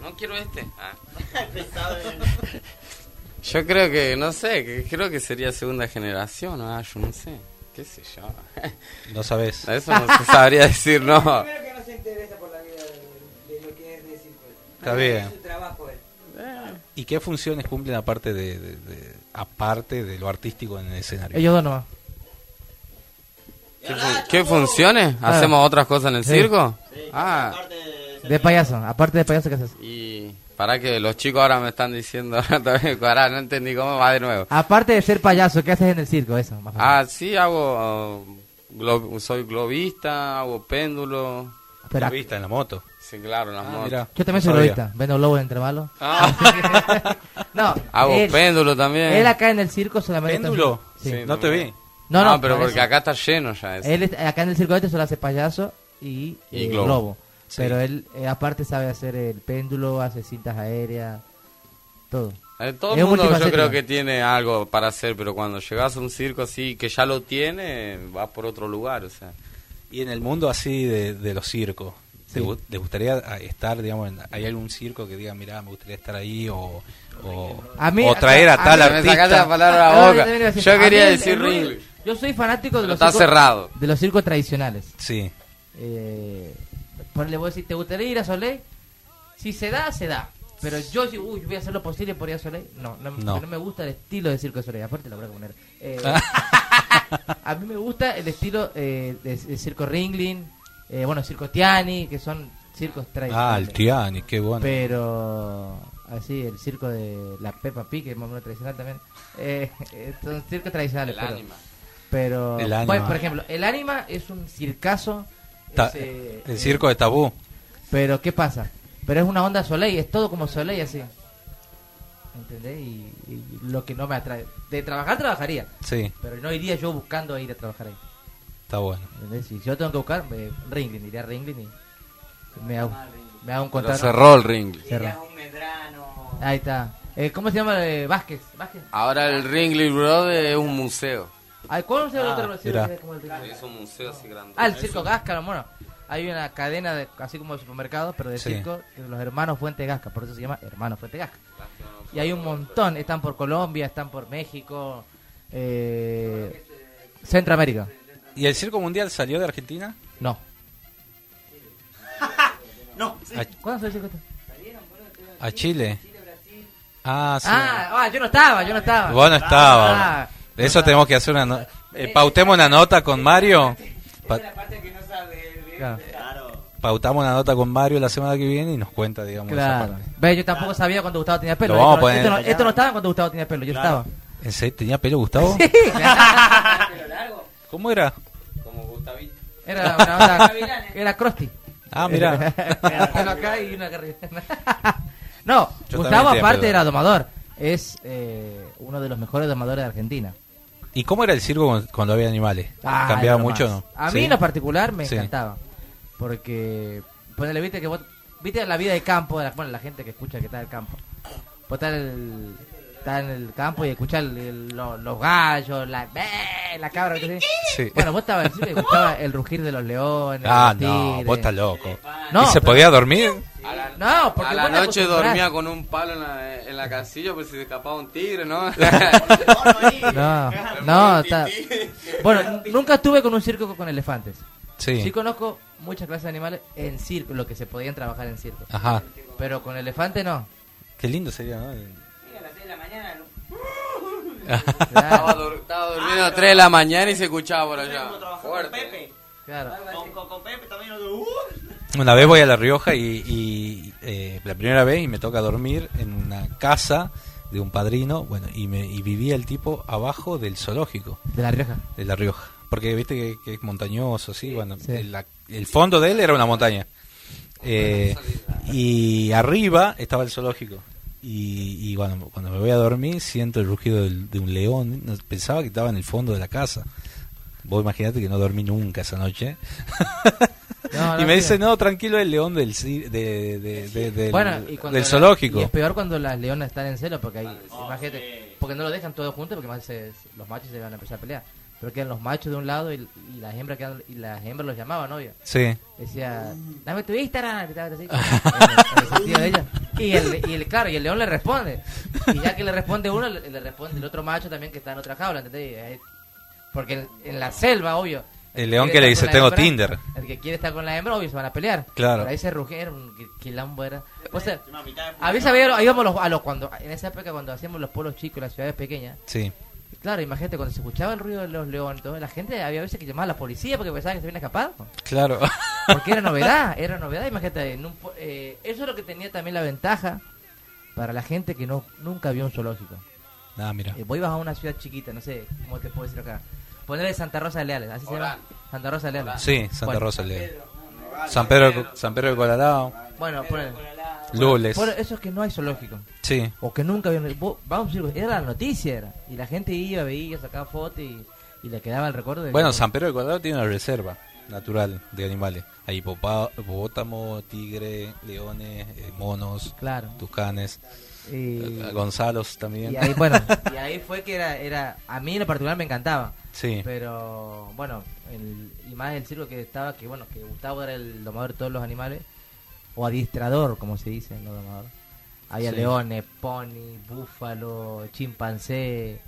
No quiero este. Ah. Yo creo que, no sé, que creo que sería segunda generación, ah, yo no sé. ¿Qué sé yo? No sabes. Eso no se sabría decir, no. que no se interesa por la vida de, lo que es de circo. Está bien. su trabajo él. ¿Y qué funciones cumplen aparte de, de- de- aparte de lo artístico en el escenario? Ellos dos nomás. ¿Qué, fun- qué funciones? Ah. ¿Hacemos otras cosas en el Sí. circo? Ah, De payaso. Aparte de payaso, ¿qué haces? y para que los chicos ahora me están diciendo, también, pará, no entendí cómo va de nuevo. Aparte de ser payaso, ¿qué haces en el circo? Eso, más. Ah, sí, hago, uh, glo- soy globista, hago péndulo. Espera, vista en la moto. Sí, claro, motos. mira. yo también soy No globista. Vendo globos entre malos. Ah. no, Hago él, péndulo también. él acá en el circo solamente... ¿Péndulo? Sí. Sí. No te vi. No, no, pero por porque eso. acá está lleno ya eso. Él es- acá en el circo este solo hace payaso y, Y eh, globo. globo. Sí. Pero él eh, aparte sabe hacer el péndulo, hace cintas aéreas, todo. Eh, todo Es el mundo yo creo que tiene algo para hacer, pero cuando llegas a un circo así que ya lo tiene, vas por otro lugar, o sea. Y en el mundo así de, de los circos, ¿Te ¿Les gustaría ah, estar, digamos, en- hay algún circo que diga, mira, me gustaría estar ahí o, o, A mí- o traer a, a tal mí- artista? la palabra a la boca. Yo quería decir el-. Yo soy fanático de los está circos- cerrado. De los circos tradicionales. Sí, Eh, por- le voy a decir, ¿te gustaría ir a Soleil? Si se da, se da. Pero yo, si uy, voy a hacer lo posible por ir a Soleil. No, no, No. no me gusta el estilo de circo de Soleil. Aparte, lo voy a poner. Eh, a mí me gusta el estilo eh, de, de circo Ringling, eh, bueno, circo Tiani, que son circos ah, tradicionales. el Tiani, qué bueno. Pero así, el circo de la Peppa Pig, que es más o menos tradicional también. Eh, son circos tradicionales. El pero, Anima. pero El Anima. bueno, por ejemplo, el Anima es un circazo. Ta- es, eh, el circo de tabú. pero ¿qué pasa? Pero es una onda Soleil, es todo como Soleil así. ¿Entendés? Y, y lo que no me atrae. De trabajar, trabajaría. Sí, Pero no iría yo buscando ir a trabajar ahí. Está bueno. ¿Entendés? Si yo tengo que buscar, me, Ringling, iría a Ringling y me hago, me hago un Pero contrato. cerró el Ringley. Cerró. Ahí está. Eh, ¿Cómo se llama? Eh, Vázquez. Vázquez. Ahora el Ringley Brothers es un museo. Ay, ¿Cuál se llama el otro? Sí, como el Ringling. Es un museo así grande. Ah, el Circo Gasca, bueno. Hay una cadena, de, así como de supermercados, pero de Sí. circo, que los hermanos Fuente Gasca, por eso se llama Hermanos Fuente Gasca. Y hay un montón, están por Colombia, están por México, eh, Centroamérica. ¿Y el circo mundial salió de Argentina? No. No, A, ¿Cuándo fue el circo? a Chile. Ah, sí. Ah, ah, yo no estaba, yo no estaba. Vos no estabas. Ah, De eso tenemos que hacer una no- eh, pautemos una nota con Mario. Pa- claro, pautamos una nota con Mario la semana que viene y nos cuenta, digamos, esa claro. parte. Ve, yo tampoco sabía cuando Gustavo tenía pelo. Lo Esto vamos a no- poner- esto, no, esto no estaba cuando Gustavo tenía pelo, yo estaba. ¿En serio? ¿Tenía pelo Gustavo? Sí, ¿Cómo era? Como Gustavito. Era una onda, era Krusty. Ah, mira. Pelo acá y una no, Yo Gustavo aparte era domador. Es eh, uno de los mejores domadores de Argentina. ¿Y cómo era el circo cuando- había animales? Ah, ¿Cambiaba mucho no? A Sí. mí en lo particular me Sí. encantaba. Porque, ponele, viste que vos, viste la vida de campo, de la, bueno, la gente que escucha que está en el campo. Vos estás en el, estás en el campo y escuchás el- el- lo- los gallos, la, la cabra. Bueno, vos estabas el circo y escuchabas el rugir de los leones. Ah, los no, vos estás loco. No, ¿Y se pero- podía dormir? No, porque A la vos te noche acostumbrás. dormía con un palo en la, en la casilla por si se escapaba un tigre, ¿no? No, no, está. Bueno, nunca estuve con un circo con elefantes. Sí. Sí conozco muchas clases de animales en circo, lo que se podían trabajar en circo. Ajá. Pero con elefante no. Qué lindo sería, ¿no? Estaba, dur- estaba durmiendo a 3 de la mañana y se escuchaba por allá. Fuerte. Claro. Con, con Pepe también. Una vez voy a La Rioja y, y, eh, la primera vez y me toca dormir en una casa de un padrino, bueno, y, me, y vivía el tipo abajo del zoológico De La Rioja. de La Rioja. Porque viste que, que es montañoso, sí, bueno, Sí. el, la- el fondo de él era una montaña. Eh, y arriba estaba el zoológico. Y, y bueno, cuando me voy a dormir siento el rugido del- de un león. Pensaba que estaba en el fondo de la casa. Vos imaginate que no dormí nunca esa noche. No, no, y me dice, no, tranquilo, el león del, de, de- de- del, Bueno, y cuando del la- zoológico. y es peor cuando las leonas están en celo, porque ahí, imagínate, porque no lo dejan todos juntos, porque más se- los machos se van a empezar a pelear. Pero quedan los machos de un lado y, y las hembras quedan, y las hembras los llamaban, ¿no? Sí. Decía, dame tu Instagram, gritaba así, en, el- en el sentido de ella. Y el, y el, claro, y el león le responde. Y ya que le responde uno, le, le responde el otro macho también que está en otra jaula, ¿entendés? Y Porque en, en la selva, obvio. El león que le dice, "Tengo hembra", Tinder. El que quiere estar con la hembra, obvio, se van a pelear. Claro. Pero ahí se rugieron, quilombo era. O sea, a veces había- íbamos los- a los, cuando, en esa época cuando hacíamos los pueblos chicos, las ciudades pequeñas, Sí. Claro, imagínate, cuando se escuchaba el ruido de los leones, la gente había veces que llamaba a la policía porque pensaba que se habían escapado. Claro. Porque era novedad, era novedad, imagínate. en un pu- eh, eso es lo que tenía también la ventaja para la gente que no nunca vio un zoológico. Ah, mira. Eh, vos ibas a una ciudad chiquita, no sé cómo te puedo decir acá. Ponerle Santa Rosa de Leales, así se llama. Santa Rosa de Leales. Sí, Santa Bueno, Rosa le San Pedro, San Pedro de Colorado. Bueno, ponele. Lules. Bueno, eso es que no hay zoológico. Sí. O que nunca vos- Vamos, a era la noticia, era. Y la gente iba, veía, sacaba fotos y, y le quedaba el recuerdo de Bueno, que- San Pedro de Colorado tiene una reserva. natural de animales. Hay hipopótamo, tigre, leones, eh, monos, Claro. tucanes, Y- eh, Gonzalos también. Y ahí, bueno, y ahí fue que era, era, a mí en lo particular me encantaba. Sí. Pero, bueno, el, y más el circo que estaba, que bueno, que Gustavo era el domador de todos los animales, o adiestrador, como se dice, no domador. Había Sí. leones, pony, búfalo, chimpancé,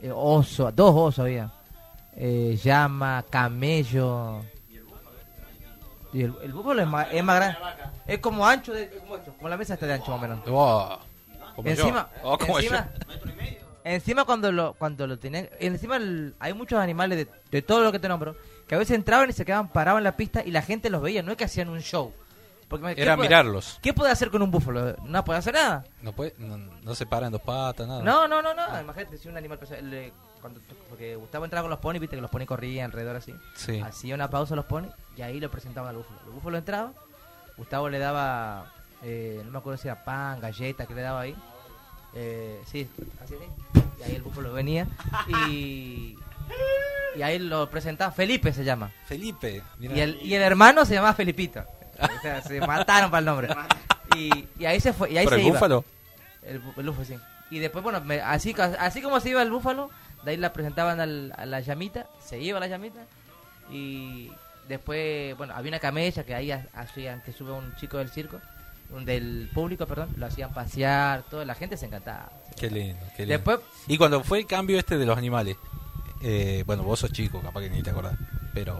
eh, oso, dos osos había. Eh, llama, camello. Y el, el búfalo es más, es más grande. Es como ancho, de, como, esto, como la mesa está de ancho más o menos. Oh, como encima, yo. Oh, como encima, encima cuando lo cuando lo tenían, encima el- hay muchos animales de, de todo lo que te nombro que a veces entraban y se quedaban parados en la pista y la gente los veía, no es que hacían un show. Porque, ¿qué Era puede- mirarlos. ¿Qué puede hacer con un búfalo? No puede hacer nada. No, puede, no, no se para en dos patas, nada. No, no, no, no. Imagínate si un animal le- cuando porque Gustavo entraba con los ponis, viste que los ponis corrían alrededor así. Sí. Hacía una pausa a los ponis y ahí lo presentaban al búfalo. El búfalo entraba, Gustavo le daba, eh, no me acuerdo si era pan, galletas que le daba ahí. Eh, sí, así, así. Y ahí el búfalo venía y, y ahí lo presentaba. Felipe se llama. Felipe. mira. Y el, y el hermano se llamaba Felipito. O sea, se mataron para el nombre. Y, y ahí se fue. Y ahí ¿Por se el iba. búfalo? El, búfalo, sí. Y después, bueno, me- así, ca- así como se iba el búfalo, de ahí la presentaban al- a la llamita, se iba la llamita. Y después, bueno, había una camella que ahí ha- hacían que sube un chico del circo, un del público, perdón, lo hacían pasear, toda la gente se encantaba. Qué lindo, qué lindo. Después- y cuando fue el cambio este de los animales, eh, bueno, vos sos chico, capaz que ni te acordás, pero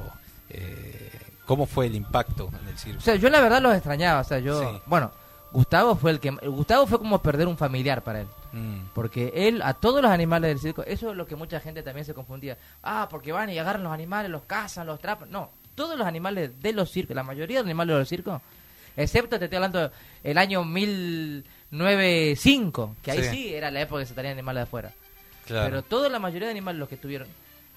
eh, ¿cómo fue el impacto en el circo? O sea, yo la verdad los extrañaba, o sea, yo, Sí. bueno, Gustavo fue el que, Gustavo fue como perder un familiar para él. Mm. Porque él, a todos los animales del circo, eso es lo que mucha gente también se confundía. Ah, porque van y agarran los animales, los cazan, los atrapan. No, todos los animales de los circos, la mayoría de los animales de los circos, excepto te estoy hablando el año 1905, que ahí Sí. sí, era la época que se traían animales de afuera. Claro. Pero toda la mayoría de animales los que tuvieron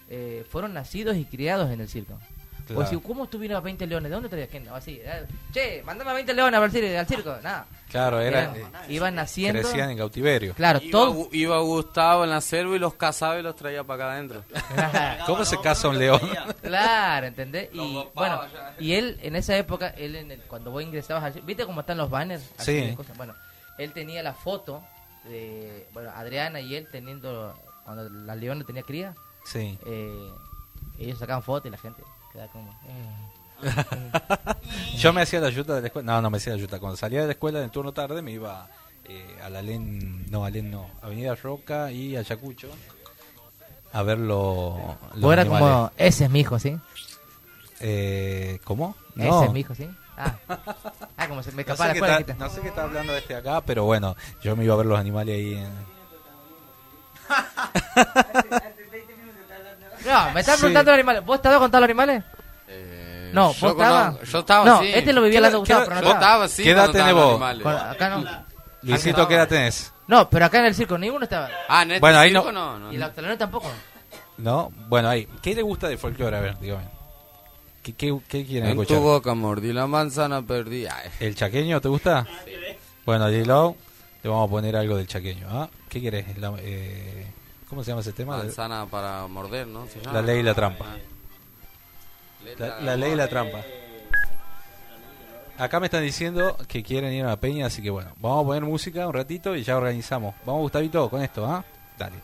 eh, fueron nacidos y criados en el circo. Claro. O si, ¿cómo tuvieron a 20 leones? ¿De dónde traías? ¿Quién? O así, eh, che, mandame a 20 leones al circo, al circo. Nada. Claro, era, Eran- eh, iban naciendo. Crecían en cautiverio. Claro, Iba, todo. Iba Gustavo en la selva y los cazaba y los traía para acá adentro. ¿Cómo se casa un león? Claro, ¿entendés? Y bueno, y él en esa época, él en el- cuando vos ingresabas al ¿viste cómo están los banners? Así Sí. cosas? Bueno, él tenía la foto de, bueno, Adriana y él teniendo, cuando la leona tenía cría, Sí. eh, ellos sacaban fotos y la gente como... eh. Yo me hacía la ayuda de la escuela. No, no me hacía la ayuda. Cuando salía de la escuela en el turno tarde me iba eh, a la Len, no, a Len no, Avenida Roca y Ayacucho a ver lo- los Vos era como, ese es mi hijo, ¿sí? Eh, ¿Cómo? Ese No. es mi hijo, ¿sí? Ah, ah como se me No escapaba sé, la escuela. está, no sé qué está hablando de este acá, pero bueno, yo me iba a ver los animales ahí en... No, me estás Sí. preguntando los animales. ¿Vos estabas contando los animales? Eh, No, vos yo estabas. Yo estaba No, sí. este lo vivía ¿Qué hablando edad- Gustavo, pero no Yo estaba. estaba sí. ¿Qué edad cuando tenés estaban los vos? animales. Con- acá no. Luisito, ¿qué edad tenés? No, pero acá en el circo ninguno estaba. Ah, en este Bueno, ahí circo no- no. no. Y la australiana tampoco. ¿No? Bueno, ahí. ¿Qué le gusta de folclore? A ver, dígame. ¿Qué, qué, qué quieren En escuchar? tu boca mordí la manzana, perdí. Ay, ¿El chaqueño te gusta? Bueno, J-Lo, le vamos a poner algo del chaqueño. ¿ah? ¿Qué querés? La- eh, ¿Cómo se llama ese tema? manzana para morder, ¿no? Se llama. La ley y la trampa. Ah. La, la ley y la trampa. Acá me están diciendo que quieren ir a la peña, así que bueno, vamos a poner música un ratito y ya organizamos. Vamos, Gustavito, con esto, ¿ah? Dale.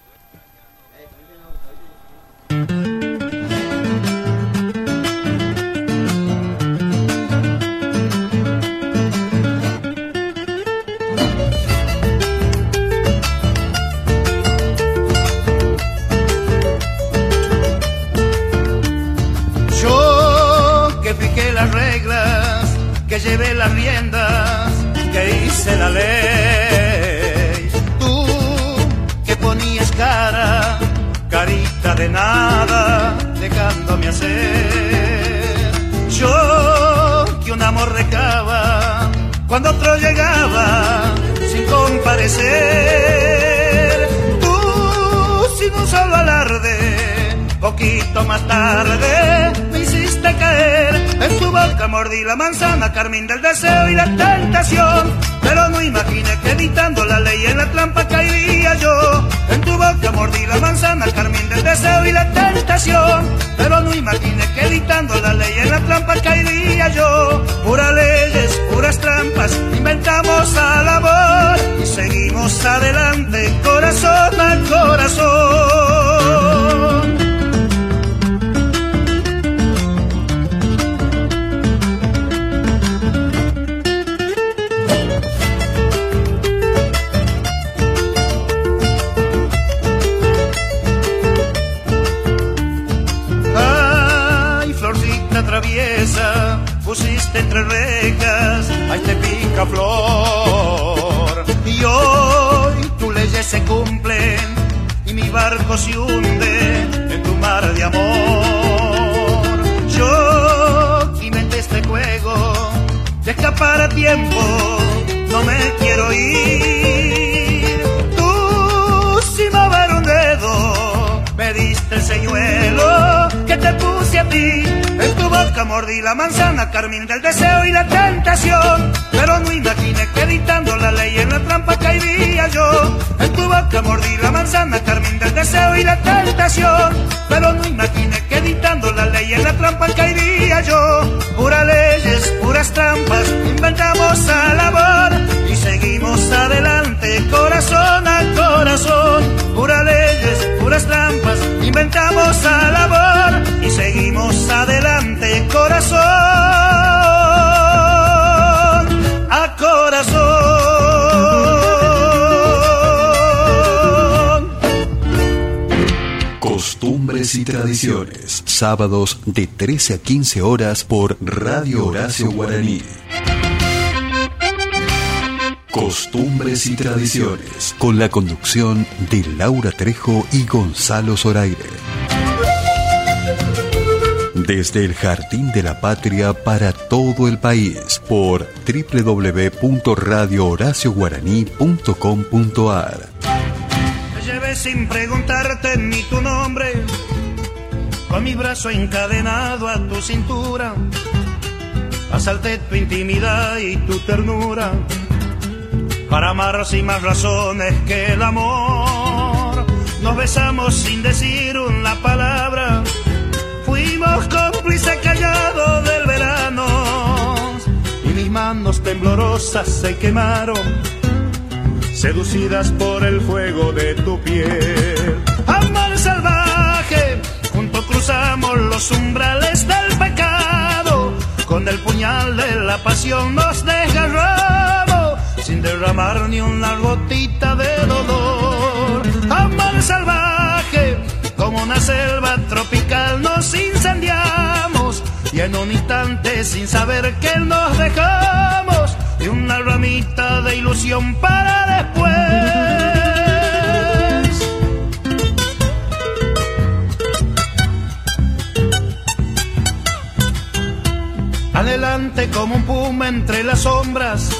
Hice la ley. Tú que ponías cara, carita de nada, dejándome hacer. Yo que un amor recaba, cuando otro llegaba, sin comparecer. Tú sin un solo alarde, poquito más tarde, En tu boca mordí la manzana, carmín del deseo y la tentación. Pero no imaginé que editando la ley en la trampa caería yo. En tu boca mordí la manzana, carmín del deseo y la tentación. Pero no imaginé que editando la ley en la trampa caería yo. Puras leyes, puras trampas, inventamos a la voz y seguimos adelante, corazón a corazón. Pusiste entre rejas, ahí te pica flor. Y hoy tus leyes se cumplen y mi barco se hunde en tu mar de amor. Yo inventé este juego de escapar a tiempo, no me quiero ir. Me diste el señuelo que te puse a ti. En tu boca mordí la manzana, carmín del deseo y la tentación. Pero no imaginé que editando la ley en la trampa caería yo. En tu boca mordí la manzana, carmín del deseo y la tentación. Pero no imaginé que editando la ley en la trampa caería yo. Puras leyes, puras trampas, inventamos a labor y seguimos adelante, corazón a corazón. Puras leyes, puras tradiciones, sábados de 13 a 15 horas por Radio Horacio Guaraní. Costumbres y Tradiciones, con la conducción de Laura Trejo y Gonzalo Zoraire. Desde el Jardín de la Patria para todo el país, por www.radiohoracioguaraní.com.ar. Llevé sin preguntarte ni tu nombre, con mi brazo encadenado a tu cintura. Asalté tu intimidad y tu ternura para amar sin más razones que el amor. Nos besamos sin decir una palabra, fuimos cómplices callados del verano y mis manos temblorosas se quemaron, seducidas por el fuego de tu piel. Cruzamos los umbrales del pecado, con el puñal de la pasión nos desgarramos sin derramar ni una gotita de dolor. Amor salvaje, como una selva tropical nos incendiamos y en un instante sin saber que nos dejamos y una ramita de ilusión para después. Adelante como un puma entre las sombras.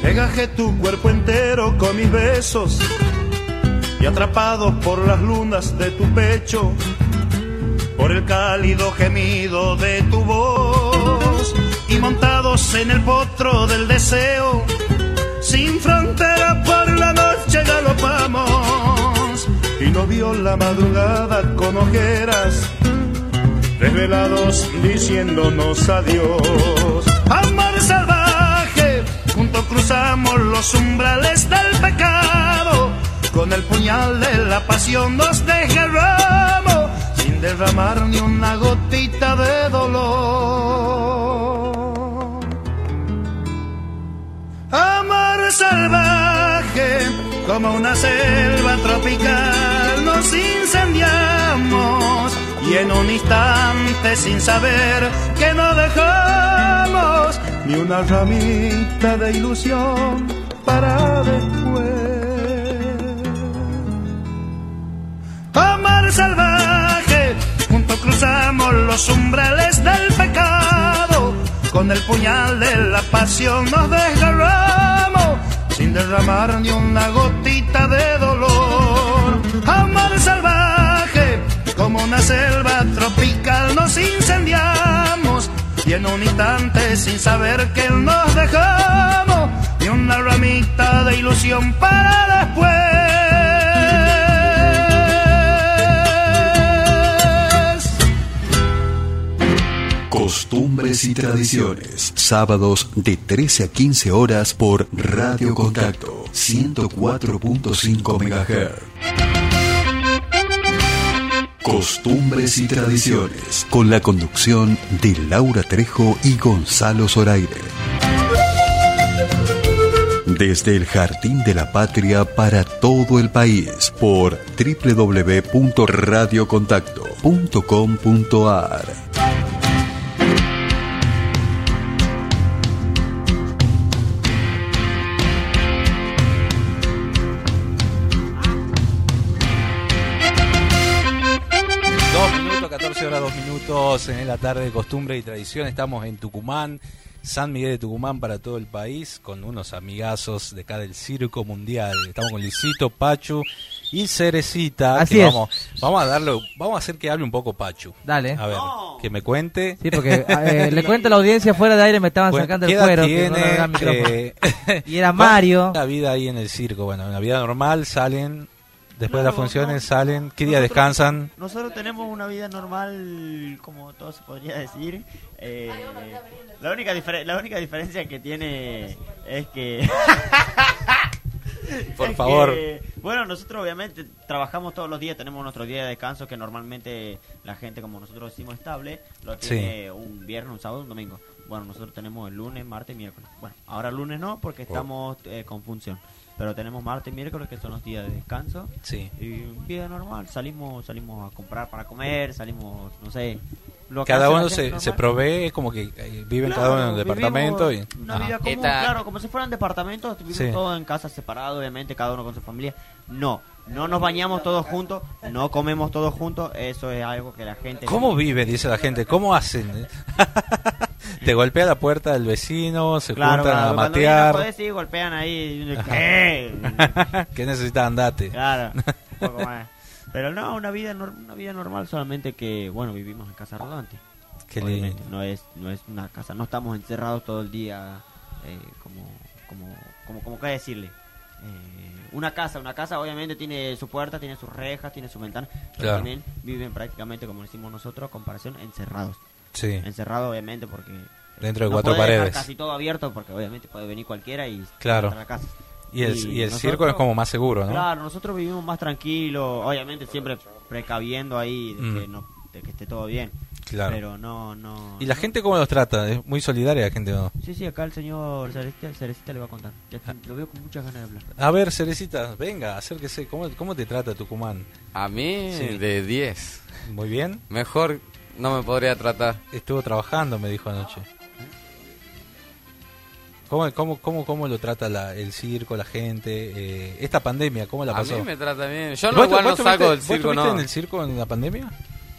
Pegajé tu cuerpo entero con mis besos. Y atrapados por las lunas de tu pecho, por el cálido gemido de tu voz. Y montados en el potro del deseo, sin frontera por la noche galopamos y no vio la madrugada con ojeras, desvelados diciéndonos adiós. Amor salvaje, juntos cruzamos los umbrales del pecado, con el puñal de la pasión nos desgarramos, sin derramar ni una gotita de dolor. Amor salvaje, como una selva tropical, nos incendiamos en un instante sin saber que no dejamos ni una ramita de ilusión para después. Amar salvaje, juntos cruzamos los umbrales del pecado, con el puñal de la pasión nos desgarramos, sin derramar ni una gotita de dolor. Amar salvaje, como una selva tropical nos incendiamos y en un instante sin saber que nos dejamos y una ramita de ilusión para después. Costumbres y tradiciones. Sábados de 13 a 15 horas por Radio Contacto 104.5 MHz. Costumbres y Tradiciones, con la conducción de Laura Trejo y Gonzalo Zoraire. Desde el Jardín de la Patria para todo el país, por www.radiocontacto.com.ar. minutos en la tarde de costumbre y tradición. Estamos en Tucumán, San Miguel de Tucumán para todo el país, con unos amigazos de acá del Circo Mundial. Estamos con Luisito, Pachu y Cerecita. Así que es. Vamos, vamos a darle, vamos a hacer que hable un poco Pachu. Dale. A ver, que me cuente. Sí, porque eh, le cuento a la audiencia fuera de aire me estaban Bueno, sacando ¿qué el cuero. que no. Eh, y era Mario. La vida ahí en el circo. Bueno, en la vida normal salen, después de las funciones salen. ¿Qué día descansan? Nosotros tenemos una vida normal, como todo se podría decir. Eh, la, única la única diferencia que tiene es que... Por es favor. que, bueno, nosotros obviamente trabajamos todos los días, tenemos nuestro día de descanso que normalmente la gente, como nosotros decimos estable, lo Sí. tiene un viernes, un sábado, un domingo. Bueno, nosotros tenemos el lunes, martes y miércoles. Bueno, ahora lunes no porque estamos eh, con función. Pero tenemos martes y miércoles que son los días de descanso. Sí. Y vida normal, salimos salimos a comprar para comer, salimos, no sé. lo que Cada uno se, se provee, como que eh, viven Claro, cada uno en un departamento. Y, Una vida común, Esta- claro, como si fueran departamentos, vivimos Sí. todos en casas separadas, obviamente, cada uno con su familia. No, no nos bañamos todos juntos, no comemos todos juntos, eso es algo que la gente... ¿Cómo vive? Dice la gente. ¿Cómo hacen? Te golpea la puerta del vecino, se Claro, juntan claro, a cuando matear. joder, sí, golpean ahí. ¿Qué? ¿Qué necesitas? Andate. Claro, un poco más. Pero no, una vida, una vida normal, solamente que, bueno, vivimos en casa rodante. Qué lindo. No es, no es una casa, no estamos encerrados todo el día, eh, como, como, como, como qué decirle. Eh, una casa, una casa obviamente tiene su puerta, tiene sus rejas, tiene su ventana, pero Claro. también viven prácticamente, como decimos nosotros, a comparación, encerrados. Sí. Encerrados obviamente porque... Dentro de no cuatro puede dejar paredes. casi todo abierto porque obviamente puede venir cualquiera y Claro. entrar a la casa. Y el, y el nosotros- circo es como más seguro, ¿no? Claro, nosotros vivimos más tranquilos, obviamente siempre precaviendo ahí de, Mm. que, no, de que esté todo bien. Claro. Pero no, no. ¿Y la gente cómo los trata? ¿Es muy solidaria la gente no? Sí, sí, acá el señor Cerecita, Cerecita le va a contar. Ya lo veo con muchas ganas de hablar. A ver, Cerecita, venga, acérquese. ¿Cómo, cómo te trata Tucumán? A mí, Sí. de 10. Muy bien. Mejor no me podría tratar. Estuvo trabajando, me dijo anoche. ¿Cómo, cómo, cómo, cómo lo trata la- el circo, la gente? Eh, esta pandemia, ¿cómo la A pasó? mí me trata bien. Yo no, ¿Vos- igual no del circo, no. en el circo en la pandemia?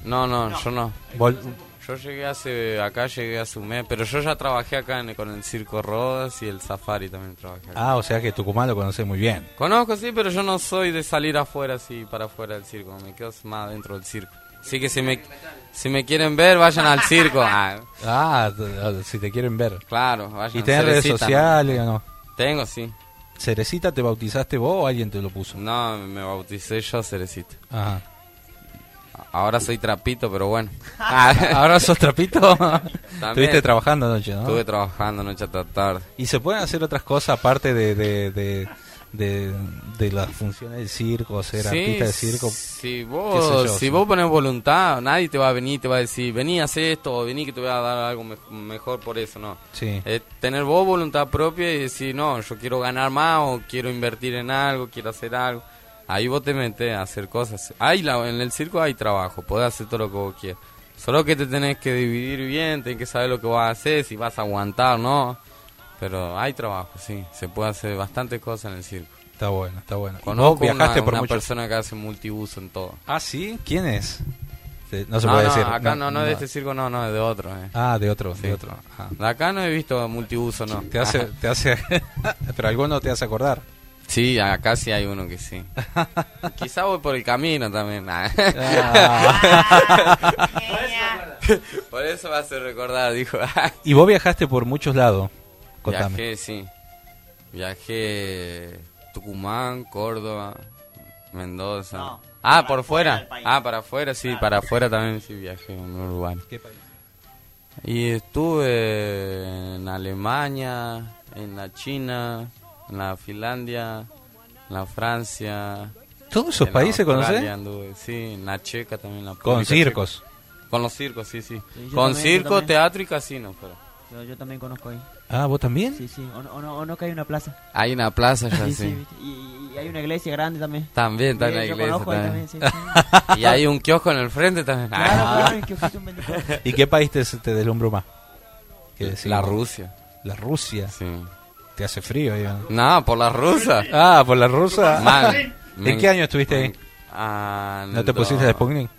No, no, yo no. Vol- Yo llegué hace, acá llegué hace un mes, pero yo ya trabajé acá en- con el Circo Rodas y el Safari también trabajé. acá. Ah, o sea que Tucumán lo conoces muy bien. Conozco, sí, pero yo no soy de salir afuera así para afuera del circo, me quedo más dentro del circo. Así que si me, si me quieren ver, vayan al circo. Ah, Ah, si te quieren ver. claro, vayan. ¿Y tenés redes sociales o no? Tengo, sí. ¿Cerecita te bautizaste vos o alguien te lo puso? No, me bauticé yo Cerecita. Ajá. Ahora soy trapito, pero bueno. ¿Ahora sos trapito? También. Estuviste trabajando anoche, ¿no? Estuve trabajando noche hasta tarde. ¿Y se pueden hacer otras cosas aparte de, de, de, de, de las funciones del circo, ser Sí, artista de circo? Si vos, yo, si sí. vos pones voluntad, nadie te va a venir y te va a decir, vení, haz esto, o vení que te voy a dar algo me- mejor por eso, no. Sí. Es tener vos voluntad propia y decir, no, yo quiero ganar más o quiero invertir en algo, quiero hacer algo. Ahí vos te metes a hacer cosas. Ahí la- en el circo hay trabajo, podés hacer todo lo que vos quieras. Solo que te tenés que dividir bien, tenés que saber lo que vas a hacer, si vas a aguantar, ¿no? Pero hay trabajo, sí. Se puede hacer bastantes cosas en el circo. Está bueno, está bueno. ¿Y Conozco vos viajaste una, por una mucho- persona que hace multiuso en todo. Ah, ¿sí? ¿Quién es? No se no, puede no, decir. acá no, no, de este circo, no, no, es de otro. eh. Ah, de otro, Sí. de otro. Ah. De acá no he visto multiuso, no. Te hace, te hace, pero alguno te hace acordar. Sí, acá sí hay uno que sí. Quizá voy por el camino también. Nah. por eso va a ser recordar, dijo. y vos viajaste por muchos lados. Contame. Viajé, sí. Viajé Tucumán, Córdoba, Mendoza. No, ah, para por fuera. Ah, para afuera, sí, Claro. para afuera también sí viajé en Uruguay. ¿Qué país? Y estuve en Alemania, en la China, en la Finlandia, en la Francia. ¿Todos esos países Sí, en la Checa también. La Con circos. Checa. Con los circos, sí, sí. Con también, circo, teatro y casino. Pero. Yo, yo también conozco ahí. Ah, ¿vos también? Sí, sí. O no, o no, o no que hay una plaza. Hay una plaza ya, Sí, sí. sí. Y, y hay una iglesia grande también. También está en la Sí, yo iglesia. también. también, sí, y hay un kiosco en el frente también. Claro, Ah. claro, el. ¿Y qué país te, te deslumbró más? La Rusia. La Rusia. Sí. Te hace frío ahí. ¿no? No, por la rusa. Ah, por la rusa. Mal. ¿En qué año estuviste ahí? Ah, ¿No te pusiste de Sputnik?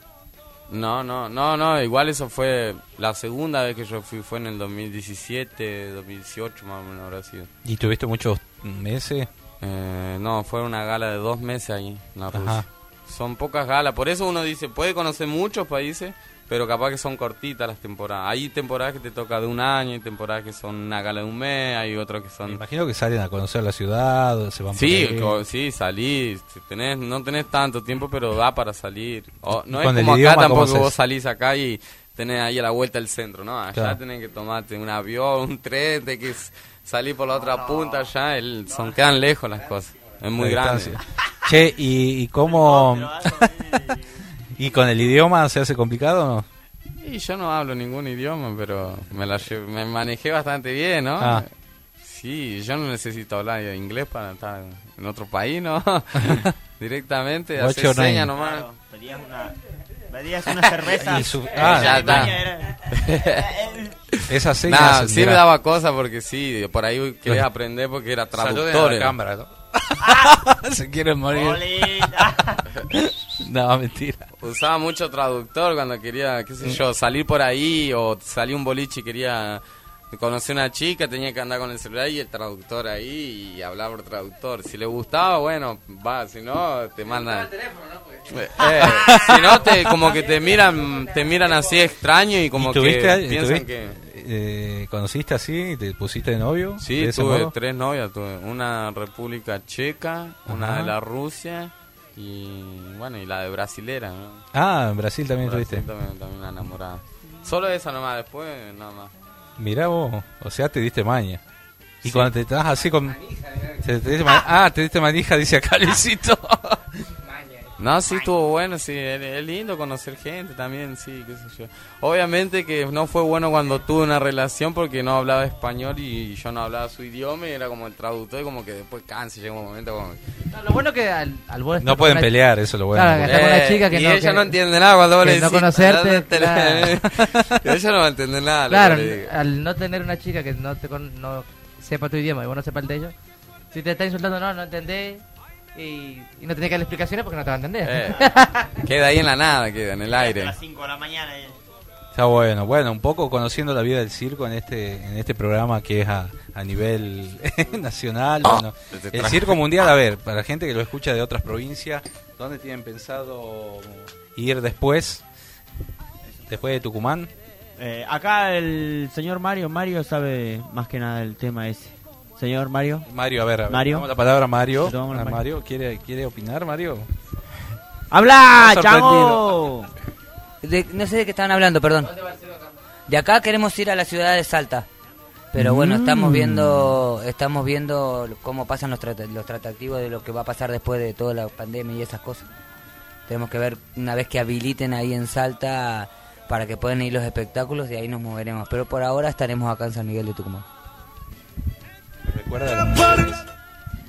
No, no, no, no, igual eso fue la segunda vez que yo fui, fue en el 2017, 2018 más o menos habrá sido. ¿Y tuviste muchos meses? Eh, no, fue una gala de dos meses ahí en la Ajá. Rusia. Son pocas galas, por eso uno dice, puede conocer muchos países, pero capaz que son cortitas las temporadas. Hay temporadas que te toca de un año, hay temporadas que son una gala de un mes, hay otras que Me son... imagino que salen a conocer la ciudad, se van por Sí, ahí. co- sí, salís, tenés, no tenés tanto tiempo, pero da para salir. O, no ¿Y es con el como acá idioma tampoco vos salís acá y tenés ahí a la vuelta el centro, ¿no? Allá Claro. tenés que tomarte un avión, un tren, de que salir por la otra punta allá, el, son, quedan lejos las cosas. Es muy grande. Che, ¿y, y cómo...? ¿Y con el idioma se hace complicado o no? Y yo no hablo ningún idioma, pero me, la lle- me manejé bastante bien, ¿no? Ah. Sí, yo no necesito hablar inglés para estar en otro país, ¿no? Directamente, What's hacer señas nomás. Claro, pedías una, pedías una cerveza. Y su- Eh, ah, ya está. Esas señas... Nah, sí me daba cosa porque sí, por ahí quería aprender porque era traductor. a la cámara, ¿no? se quieren morir. No, mentira. Usaba mucho traductor cuando quería, qué sé yo, salir por ahí o salí un boliche y quería conocer una chica, tenía que andar con el celular y el traductor ahí y hablar por traductor. Si le gustaba, bueno, va, si no, te mandan... Eh, si no, te, como que te miran te miran así extraño y como ¿Y tuviste, que piensan tuviste- que... eh, ¿Conociste así? ¿Te pusiste de novio? Sí, de tuve modo? tres novias, tuve una República Checa, una Ajá. de la Rusia y bueno, y la de brasilera, ¿no? Ah, en Brasil también Brasil estuviste. también, también una enamorada. Solo esa nomás, después nada más. Mirá vos, o sea, te diste maña. Y cuando te estás así con... te- te diste ma- ah, te diste manija, dice acá Luisito. No, sí estuvo bueno, sí, es, lindo conocer gente también, sí, qué sé yo. Obviamente que no fue bueno cuando tuve una relación porque no hablaba español y yo no hablaba su idioma y era como el traductor y como que después cansa y llega un momento como... No, lo bueno que al, al vos No pueden pelear, eso es lo bueno. Claro, que está con una Eh, chica que y no, ella que- no entiende nada cuando vos le no decís, conocerte, "Date la-". claro. ella no va a entender nada. Claro, al no tener una chica que no te con- no sepa tu idioma y vos no sepas el de ellos, si te está insultando, no, no entendés y, y no tenés que darle explicaciones porque no te va a entender. Eh, queda ahí en la nada, queda en el A aire. las 5 de la mañana. eh. Está bueno, bueno, un poco conociendo la vida del circo en este en este programa que es a, a nivel nacional. bueno, te el circo mundial, a ver, para la gente que lo escucha de otras provincias, ¿dónde tienen pensado ir después? Después de Tucumán. Eh, acá el señor Mario, Mario sabe más que nada el tema ese. Señor Mario. Mario, a ver, a ver, Mario. damos la palabra a Mario. A Mario. Mario, ¿quiere, ¿quiere opinar, Mario? ¡Habla, chavo! De- no sé de qué estaban hablando, perdón. De acá queremos ir a la ciudad de Salta. Pero bueno, estamos Mm. viendo estamos viendo cómo pasan los, los tratativos de lo que va a pasar después de toda la pandemia y esas cosas. Tenemos que ver una vez que habiliten ahí en Salta para que puedan ir los espectáculos y ahí nos moveremos. Pero por ahora estaremos acá en San Miguel de Tucumán. Recuerda las funciones.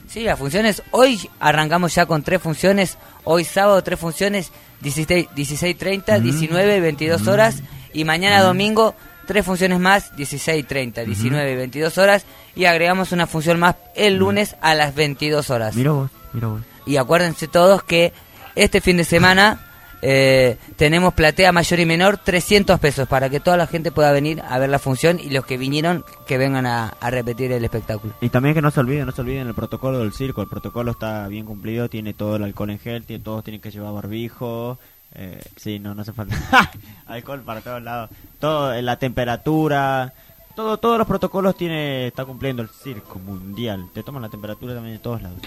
Sí, las funciones. Hoy arrancamos ya con tres funciones. Hoy sábado tres funciones, 16, 16.30, 19, 22 horas. Y mañana domingo tres funciones más, 16.30, 19, 22 horas. Y agregamos una función más el lunes a las 22 horas. Mira vos, mira vos. Y acuérdense todos que este fin de semana Eh, tenemos platea mayor y menor, 300 pesos, para que toda la gente pueda venir a ver la función y los que vinieron que vengan a, a repetir el espectáculo. Y también que no se olviden, no se olviden el protocolo del circo. El protocolo está bien cumplido, tiene todo el alcohol en gel, tiene, todos tienen que llevar barbijo. Eh, sí, no, no hace falta. alcohol para todos lados. Todo, eh, la temperatura, todo, todos los protocolos tiene, está cumpliendo el circo mundial. Te toman la temperatura también de todos lados.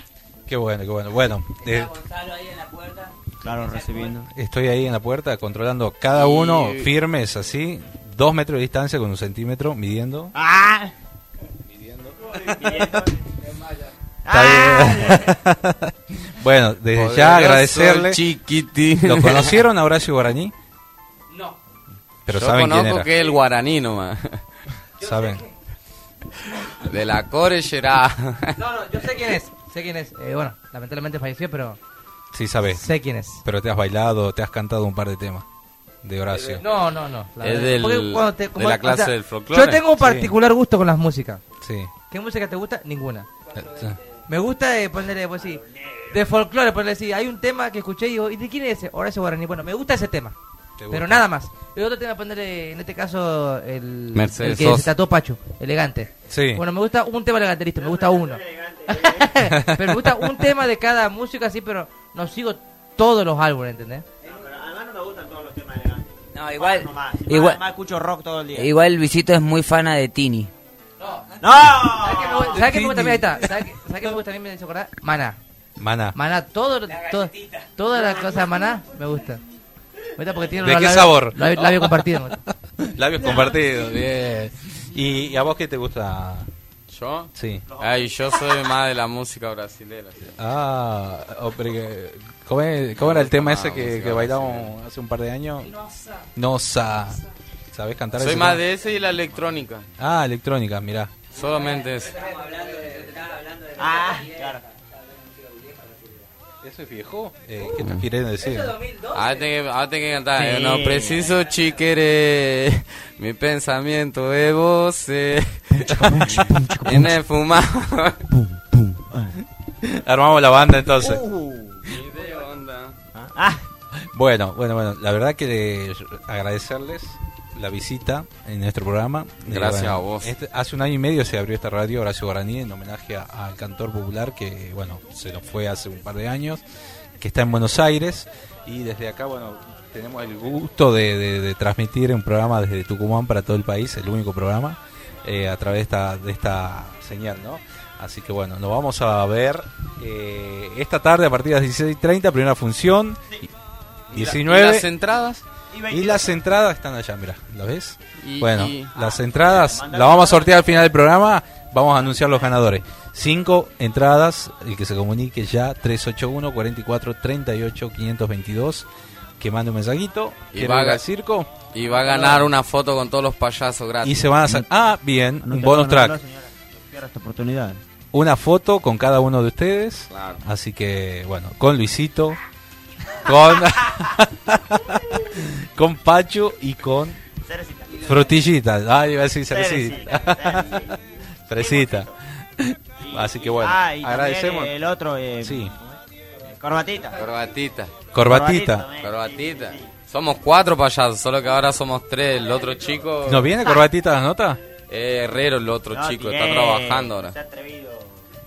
Qué bueno, qué bueno. Bueno, eh, Gonzalo ahí en la puerta. Claro, recibiendo. estoy ahí en la puerta controlando cada uno firmes así, dos metros de distancia con un centímetro, midiendo. ¡Ah! Está bien. bueno, desde ya agradecerle. chiquiti. ¿Lo conocieron a Horacio Guaraní? No. Pero Yo saben quién conozco era. que es el guaraní nomás. Saben. De la Corellera. No, no, yo sé quién es. Sé quién es. Eh, bueno, lamentablemente falleció, pero. Sí, sabes. Sé quién es. Pero te has bailado, te has cantado un par de temas de Horacio. No, no, no. la Es del- te- de como- la o clase sea, del folclore. Yo tengo un Sí. particular gusto con las músicas. Sí. ¿Qué música te gusta? Ninguna. Eh, Me gusta eh, ponerle, pues sí, de folclore, ponerle así. Hay un tema que escuché y digo, ¿y de quién es ese? Horacio Guaraní. Bueno, me gusta ese tema. ¿Te Pero nada más. Y otro tema, ponerle, en este caso, el, Mercedes el que Sosa. se tatuó Pacho, elegante. Sí. Bueno, me gusta un tema elegante, listo, me gusta uno. pero me gusta un tema de cada música así, pero no sigo todos los álbumes, ¿entendés? Además no me gustan todos los temas elegantes. No, igual, Nomás. igual, Además escucho rock todo el día. igual Luisito es muy fana de Tini. ¡No! ¿Sabes qué me gusta? ¿Sabes qué me gusta? Mira, ahí está. ¿Sabes qué, ¿sabes qué me gusta también? Me acordar? Maná. Maná. Maná, todo, todo, todas las cosas de Maná me gusta. Me gusta porque tiene ¿De qué labios- sabor? Labio, labio compartido. me gusta. Labios compartidos, bien. ¿Y, y a vos qué te gusta? ¿Yo? Sí. Ay, yo soy más de la música brasilera. sí. Ah, oh, ¿cómo, es- cómo era el tema ese Ah, que, música que bailamos hace un par de años? Nosa. ¿Sabés cantar Soy ese más tema? de ese y la electrónica. Ah, electrónica, mirá. Solamente eso. Ah, claro. ¿Eso es viejo? Eh, ¿Qué te quieren decir? Ahora tengo que, tengo que cantar. Sí. No preciso chiquere. Mi pensamiento es vos. En el fumado. Armamos la banda entonces. De onda. Ah, Bueno, bueno, bueno. La verdad que agradecerles la visita en nuestro programa. Eh, Gracias bueno, a vos. este- hace un año y medio se abrió esta radio Horacio Guaraní en homenaje a- al cantor popular que, bueno, se nos fue hace un par de años, que está en Buenos Aires. Y desde acá, bueno, tenemos el gusto de, de- de transmitir un programa desde Tucumán para todo el país, el único programa, eh, a través de esta, de esta señal, ¿no? Así que bueno, nos vamos a ver eh, esta tarde a partir de las 16.30, primera función. ¿Y la- 19. ¿Y las entradas? Y las entradas están allá, mira, ¿la ves? Y- bueno, y- las entradas las vamos a sortear al final del programa. Vamos a anunciar los ganadores. Cinco entradas, el que se comunique ya, 381 44 38 522 que mande un mensajito. Y ¿Quiere va a circo? Y va a ganar una foto con todos los payasos gratis. Y se van a sacar. Ah, bien, no, un bonus track. no, señora. Pierda esta oportunidad. Una foto con cada uno de ustedes. Claro. Así que, bueno, con Luisito, con, con Pacho y con Cerecita. Frutillita. Ah, iba a decir Cerecita, cerecita. Fresita. Así que bueno, Ah, y agradecemos. El otro, eh, Sí. Corbatita. Corbatita. Corbatita. Corbatita. Somos cuatro payasos, solo que ahora somos tres. El otro chico. ¿Nos viene Corbatita las notas? Eh, Herrero, el otro No, chico, tiré, está trabajando ahora. se ha atrevido.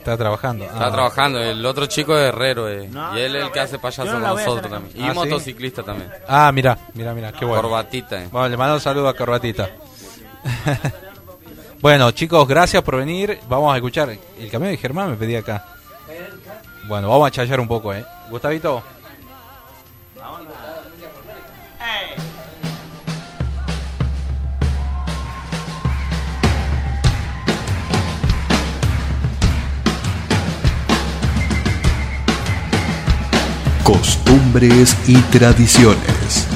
Está trabajando. Está Ah. trabajando, el otro chico es herrero, eh. No, y él es no el que hace payaso no con nosotros también. Y Ah, ¿sí? motociclista también. Ah, mira, mira, mira, qué bueno. Corbatita, eh. Bueno, le mando un saludo a Corbatita. bueno, chicos, gracias por venir. Vamos a escuchar. El camión de Germán me pedía acá. Bueno, vamos a chayar un poco, ¿eh? Gustavito. Costumbres y tradiciones.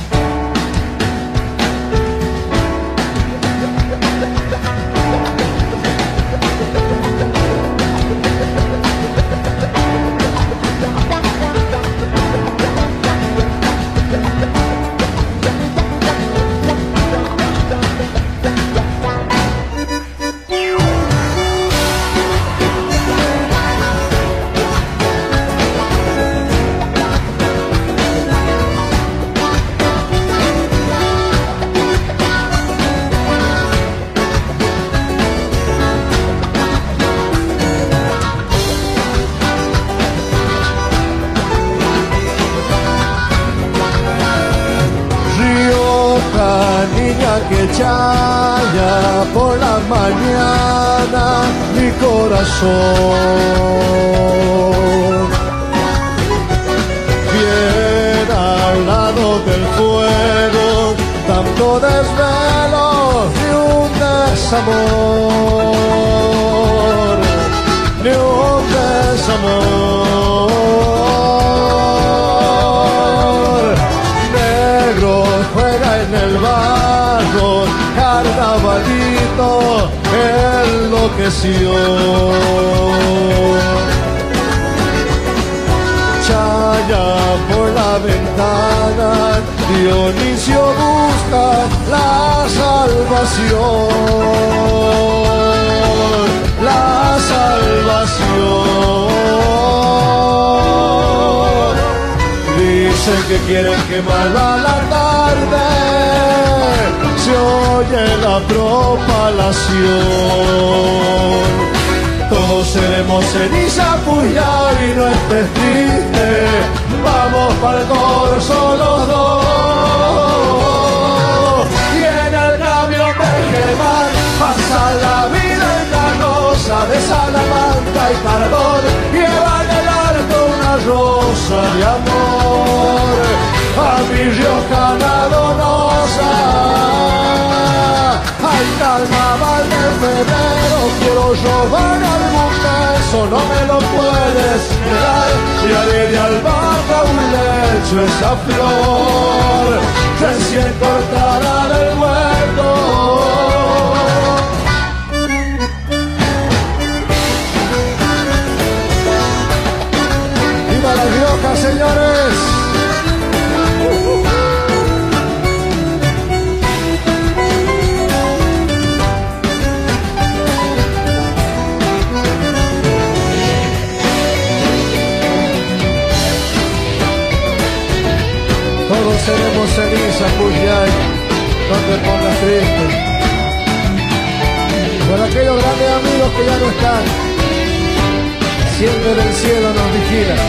Carnavalito enloqueció. Chaya por la ventana, Dionisio busca la salvación, la salvación. Dicen que quieren quemarla a la tarde, se oye la propalación. Todos seremos ceniza, puya y no estés triste. Vamos para el corso los dos. Y en el camión de Germán pasa la vida en la rosa de Salamanca y Cardón. Lleva en el arco una rosa de amor. A mi riojana donosa. Ay, carnaval de febrero, quiero robar algún beso, no me lo puedes negar. Y haré de albahaca un lecho esa flor, recién cortada del huerto. Seremos ceniza, Cuyay, no te pongas triste. Por aquellos grandes amigos que ya no están, siempre del cielo nos vigilan.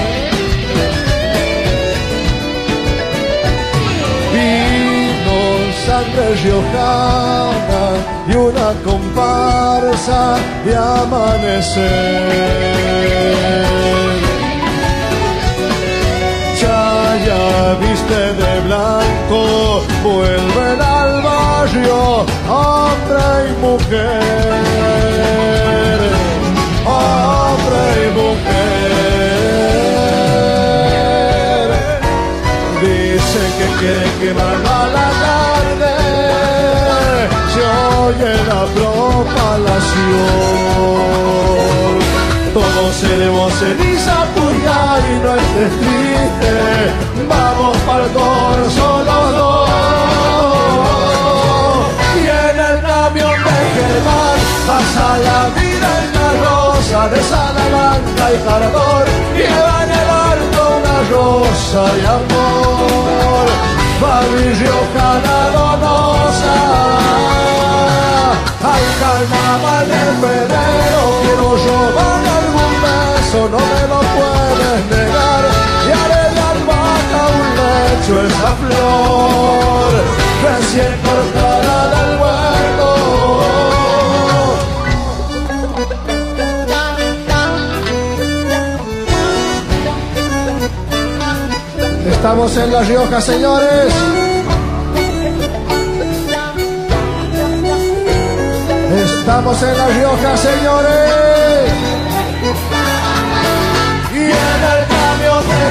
Vino sangre riojana y una comparsa de amanecer. Chaya viste de blanco, vuelven al barrio, hombre y mujer, hombre y mujer. Dicen que quieren quemarla a la tarde, se oye la propalación. Todos seremos ceniza puya y no estés triste. El corso los dos. Y en el camión de Germán pasa la vida en la rosa de Salamanca y Jardón. Lleva en el arco una rosa de amor. Va mi riojana donosa. Al carnaval de febrero quiero robar algún beso, no me lo puedes negar. Y haré lecho esa flor, recién cortada del huerto. Estamos en La Rioja, señores. Estamos en La Rioja, señores.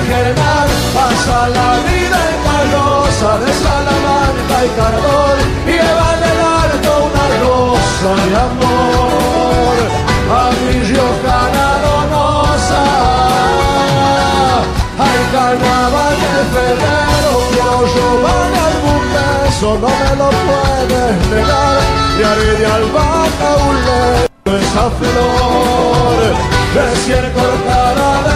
Germán pasa la vida en carroza de Salamanca y Cardón. Lleva en el arco una rosa de amor. A mi riojana donosa. Al carnaval de febrero quiero robar algún beso, no me lo puedes negar. Y haré de albahaca un lecho esa flor, recién cortada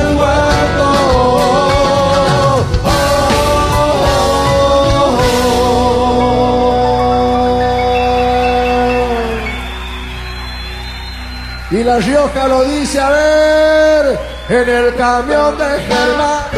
la Rioja lo dice, a ver, en el camión de Germán.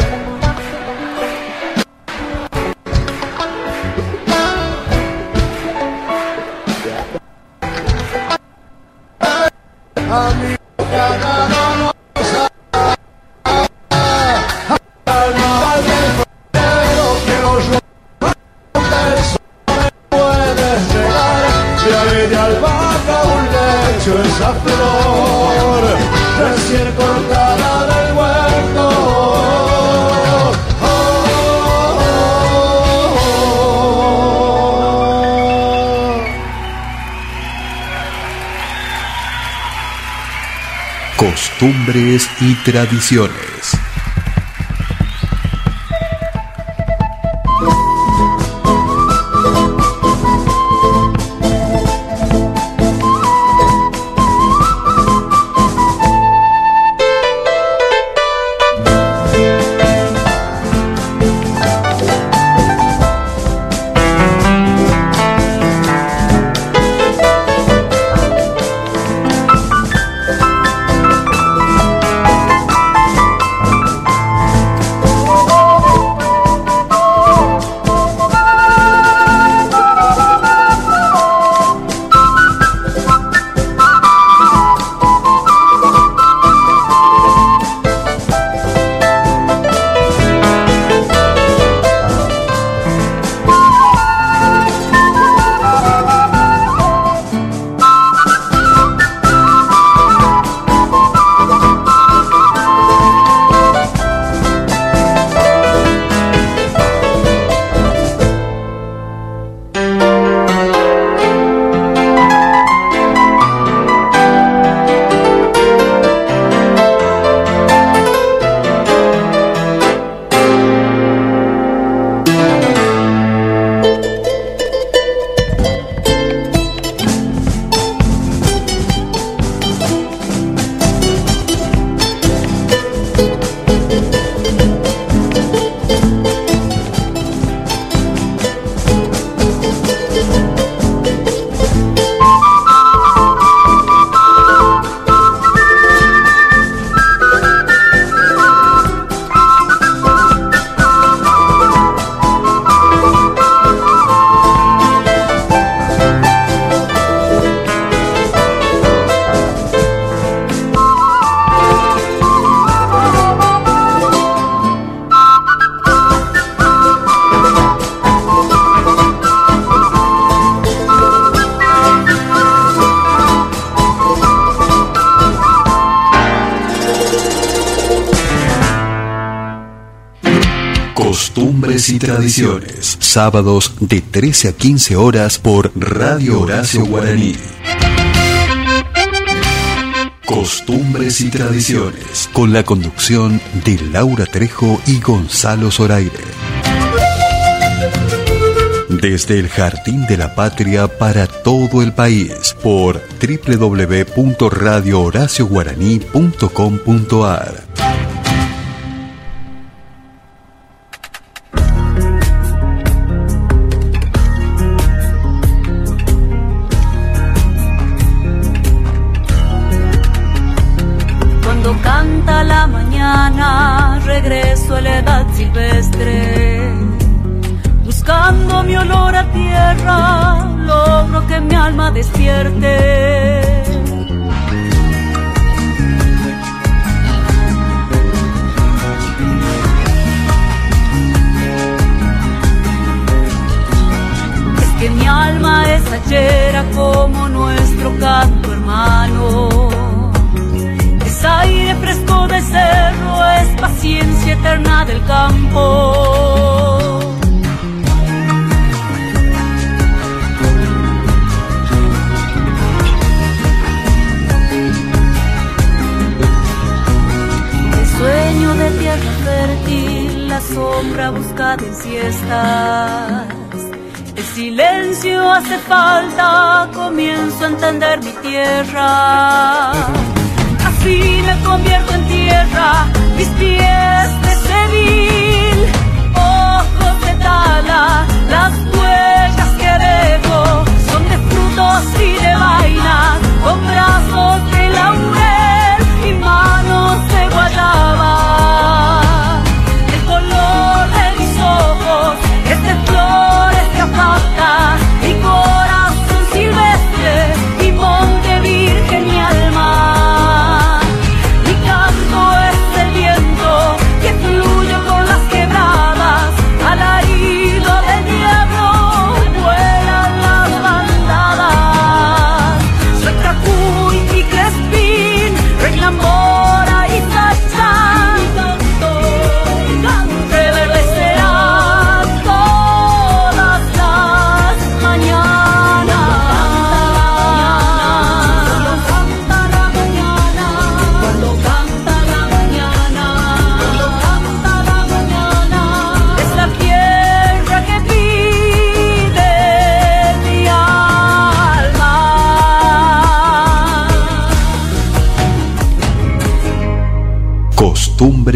Costumbres y tradiciones. Sábados de 13 a 15 horas por Radio Horacio Guaraní. Costumbres y tradiciones. Con la conducción de Laura Trejo y Gonzalo Zoraire. Desde el Jardín de la Patria para todo el país por www.radiohoracioguaraní.com.ar mi corazón silvestre y monte virgen mi alma.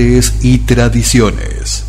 Y tradiciones.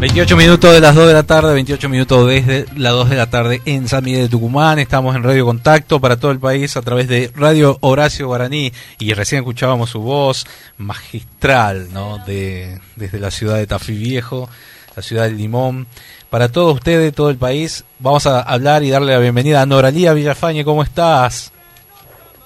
28 minutos de las 2 de la tarde, 28 minutos desde las 2 de la tarde en San Miguel de Tucumán. Estamos en Radio Contacto para todo el país a través de Radio Horacio Guaraní y recién escuchábamos su voz magistral, ¿no? De, desde la ciudad de Tafí Viejo, la ciudad del Limón. Para todos ustedes, todo el país, vamos a hablar y darle la bienvenida a Noralía Villafañe. ¿Cómo estás?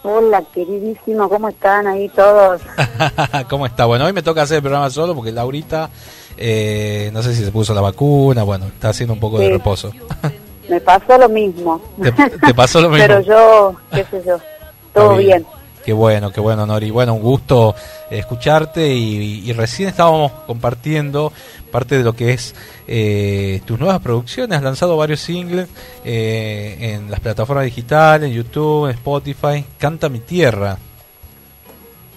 Hola, queridísimo, ¿cómo están ahí todos? ¿Cómo está? Bueno, hoy me toca hacer el programa solo porque Laurita eh, no sé si se puso la vacuna, bueno, está haciendo un poco de reposo. Me pasó lo mismo. ¿Te, pasó lo mismo? Pero yo, qué sé yo, todo bien. Qué bueno, qué bueno, Nori. Bueno, un gusto escucharte y, recién estábamos compartiendo parte de lo que es eh, tus nuevas producciones. Has lanzado varios singles eh, en las plataformas digitales, en YouTube, en Spotify. Canta mi tierra.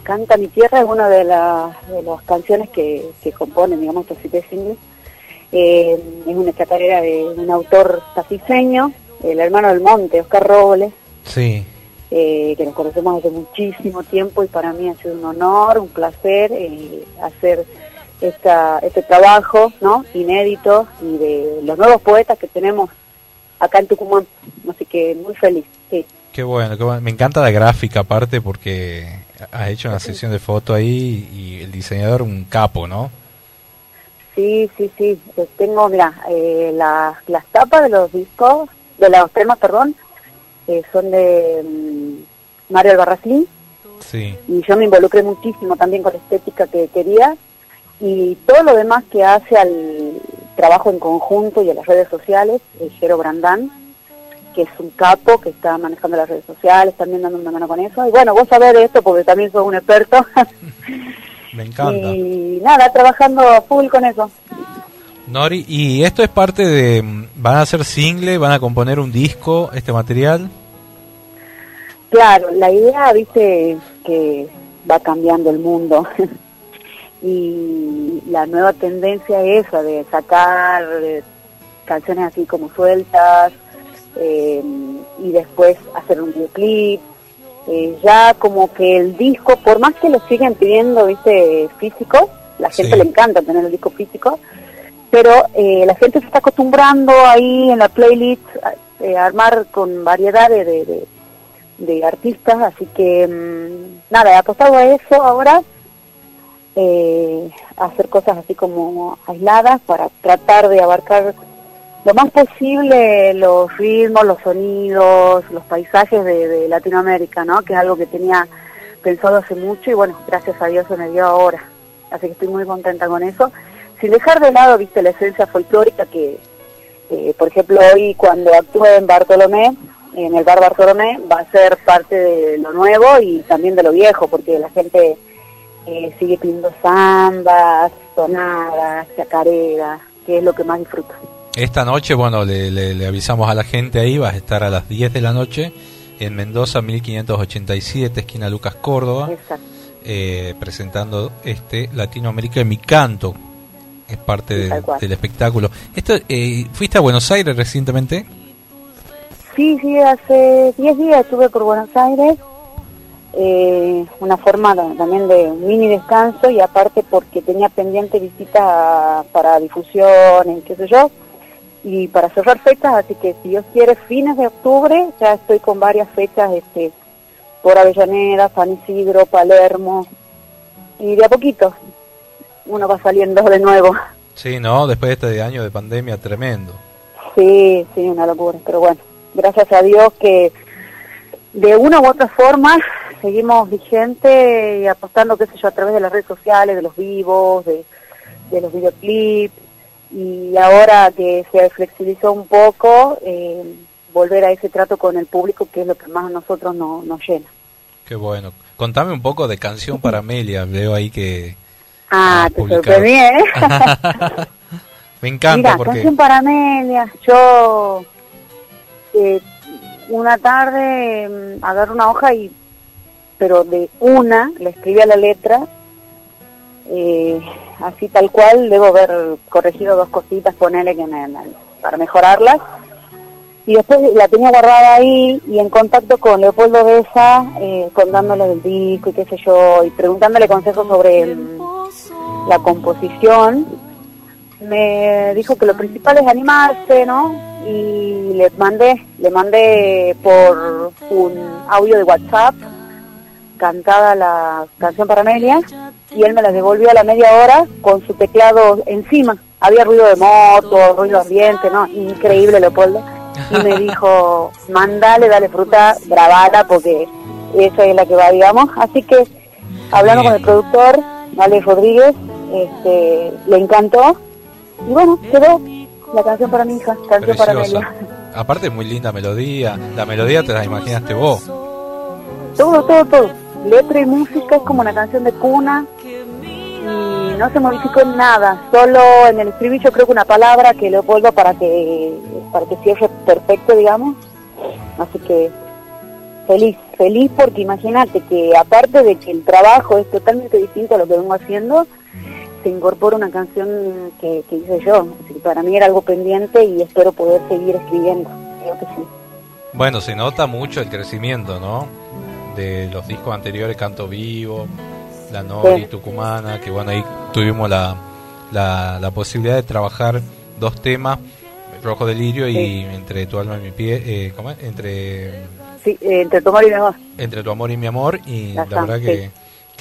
Canta mi tierra es una de, las canciones que, que componen, digamos, estos siete singles. Eh, es una chacarera de un autor tafiseño, el hermano del monte, Oscar Robles. Sí. Eh, que nos conocemos hace muchísimo tiempo y para mí ha sido un honor, un placer eh, hacer esta, este trabajo ¿no? inédito y de los nuevos poetas que tenemos acá en Tucumán. Así que muy feliz, sí. Qué bueno, qué bueno. me encanta la gráfica aparte porque has hecho una sesión de foto ahí y el diseñador un capo, ¿no? Sí, sí, sí. Eh, tengo, mira, eh, las, las tapas de los discos, de los temas, perdón, eh, son de mm, Mario Albarracín. Sí. Y yo me involucré muchísimo también con la estética que quería. Y todo lo demás que hace al trabajo en conjunto y a las redes sociales, el Jero Brandán, que es un capo que está manejando las redes sociales, también dando una mano con eso. Y bueno, vos sabés de esto porque también sos un experto. Me encanta. Y nada, trabajando full con eso. Nori, ¿y esto es parte de... ¿Van a hacer single? ¿Van a componer un disco, este material? Claro, la idea, viste, que va cambiando el mundo. y la nueva tendencia es esa de sacar canciones así como sueltas, eh, y después hacer un videoclip. Eh, ya como que el disco, por más que lo siguen pidiendo, viste, físico, la gente le encanta tener el disco físico, pero eh, la gente se está acostumbrando ahí en la playlist a armar con variedad de, de, artistas, así que mm, nada, he apostado a eso ahora, hacer cosas así como aisladas para tratar de abarcar lo más posible los ritmos, los sonidos, los paisajes de, Latinoamérica, ¿no? Que es algo que tenía pensado hace mucho y bueno, gracias a Dios se me dio ahora. Así que estoy muy contenta con eso. Sin dejar de lado, viste, la esencia folclórica que, eh, por ejemplo, hoy cuando actúe en Bartolomé, en el bar Bartolomé, va a ser parte de lo nuevo y también de lo viejo, porque la gente eh, sigue pidiendo zambas, sonadas, chacareras, que es lo que más disfruta. Esta noche, bueno, le, avisamos a la gente ahí, vas a estar a las 10 de la noche en Mendoza 1587, esquina Lucas Córdoba, eh, presentando este Latinoamérica en mi canto, es parte del espectáculo. Esto, eh, ¿Fuiste a Buenos Aires recientemente? Sí, sí, hace 10 días estuve por Buenos Aires, eh, una forma también de un mini descanso y aparte porque tenía pendiente visita para difusión, qué sé yo, y para cerrar fechas, así que si Dios quiere, fines de octubre, ya estoy con varias fechas este, por Avellaneda, San Isidro, Palermo, y de a poquito uno va saliendo de nuevo. Sí, ¿no? Después de este año de pandemia tremendo. Sí, sí, una locura, pero bueno, gracias a Dios que de una u otra forma seguimos vigentes y apostando, qué sé yo, a través de las redes sociales, de los vivos, de, de los videoclips, y ahora que se flexibilizó un poco, eh, volver a ese trato con el público que es lo que más a nosotros nos llena. Qué bueno. Contame un poco de Canción para Amelia, veo ahí que... Ah, te sorprendí, ¿eh? Me encanta porque... Canción para Amelia, yo eh, una tarde mm, agarro una hoja y, pero de una, le escribí a la letra, eh, así tal cual, debo haber corregido dos cositas, ponele que para mejorarlas, y después la tenía guardada ahí y en contacto con Leopoldo Besa, contándole del disco y qué sé yo, y preguntándole consejos sobre mm, la composición, me dijo que lo principal es animarse, ¿no? Y le mandé, le mandé por un audio de WhatsApp cantada la canción para Amelia y él me la devolvió a la media hora con su teclado encima. Había ruido de moto, ruido ambiente, ¿no? Increíble, Leopoldo. Y me dijo, mandale, dale fruta, grabala, porque esa es la que va, digamos. Así que, hablando con el productor, Alex Rodríguez, este, le encantó. Y bueno, quedó la canción para mi hija, canción para Amelia. Aparte, muy linda melodía. La melodía te la imaginaste vos. Todo, todo, todo letra y música es como una canción de cuna y no se modificó en nada, solo en el estribillo creo que una palabra que Leopoldo para que para que cierre perfecto, digamos. Así que feliz, feliz porque imagínate que aparte de que el trabajo es totalmente distinto a lo que vengo haciendo, se incorpora una canción que, que hice yo. Así que para mí era algo pendiente y espero poder seguir escribiendo. Creo que sí. Bueno, se nota mucho el crecimiento, ¿no? de los discos anteriores, Canto Vivo, La Nori, Tucumana, que bueno, ahí tuvimos la, la, posibilidad de trabajar dos temas, Rojo Delirio y Entre tu alma y mi pie, eh, ¿cómo es? Entre... Sí, eh, entre tu amor y mi amor. Entre tu amor y mi amor, y la, verdad que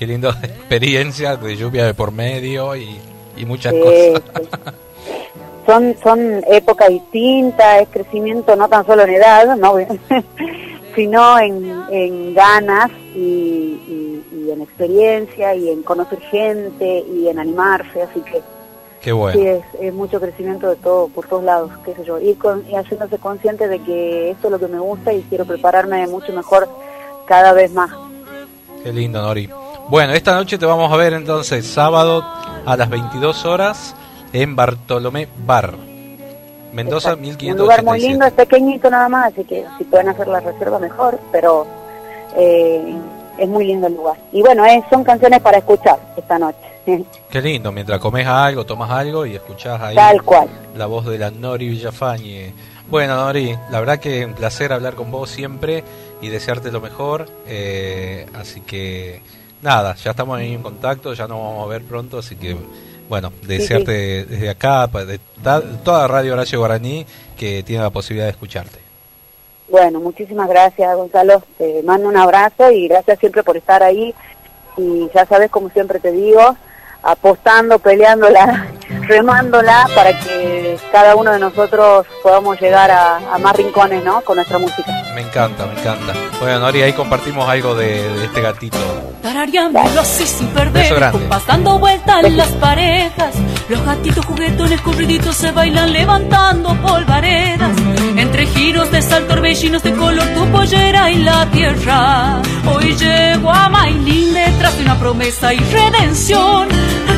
qué linda experiencia de lluvia de por medio y, y muchas cosas. son son épocas distintas, es crecimiento no tan solo en edad, no sino en, en ganas y, en experiencia y en conocer gente y en animarse, así que Qué bueno. sí, es, mucho crecimiento de todo, por todos lados, qué sé yo, y, con, y haciéndose consciente de que esto es lo que me gusta y quiero prepararme mucho mejor cada vez más. Qué lindo, Nori. Bueno, esta noche te vamos a ver entonces sábado a las 22 horas en Bartolomé Bar. Mendoza, 1587. Un lugar muy lindo, es pequeñito nada más, así que si pueden hacer la reserva mejor, pero eh, es muy lindo el lugar. Y bueno, son canciones para escuchar esta noche. Qué lindo, mientras comes algo, tomas algo y escuchás ahí Tal cual. la voz de la Nori Villafañe. Bueno, Nori, la verdad que un placer hablar con vos siempre y desearte lo mejor. Eh, así que nada, ya estamos ahí en contacto, ya nos vamos a ver pronto, así que bueno, desearte desde acá, de toda Radio Horacio Guaraní, que tiene la posibilidad de escucharte. Bueno, muchísimas gracias, Gonzalo. Te mando un abrazo y gracias siempre por estar ahí. Y ya sabes, como siempre te digo, apostando, peleándola, remándola para que cada uno de nosotros podamos llegar a, más rincones, ¿no? Con nuestra música. Me encanta, me encanta. Bueno, Nori, ahí compartimos algo de, este gatito. Tarareándolo así sin perder, pasando vueltas las parejas. Los gatitos juguetones corriditos se bailan levantando polvaredas. Entre giros de sal, torbellinos de color, tu pollera y la tierra. Hoy llego a Mailín detrás de una promesa y redención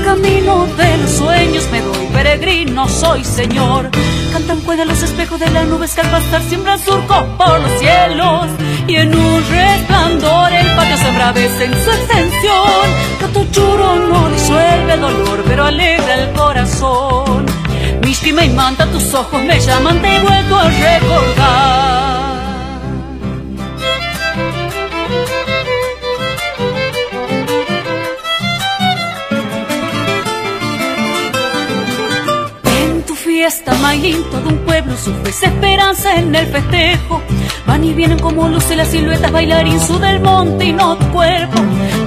camino de los sueños me doy peregrino, soy señor. Cantan cuerda los espejos de las nubes que al pasar siembran surco por los cielos. Y en un resplandor el patio se embravece en su extensión. Gato churo no disuelve el dolor, pero alegra el corazón. Mishki me manta tus ojos, me llaman, te he vuelto a recordar. Fiesta, Maylin, todo un pueblo sufre esperanza en el festejo. Van y vienen como luces las siluetas, bailarín su del monte y no tu cuerpo.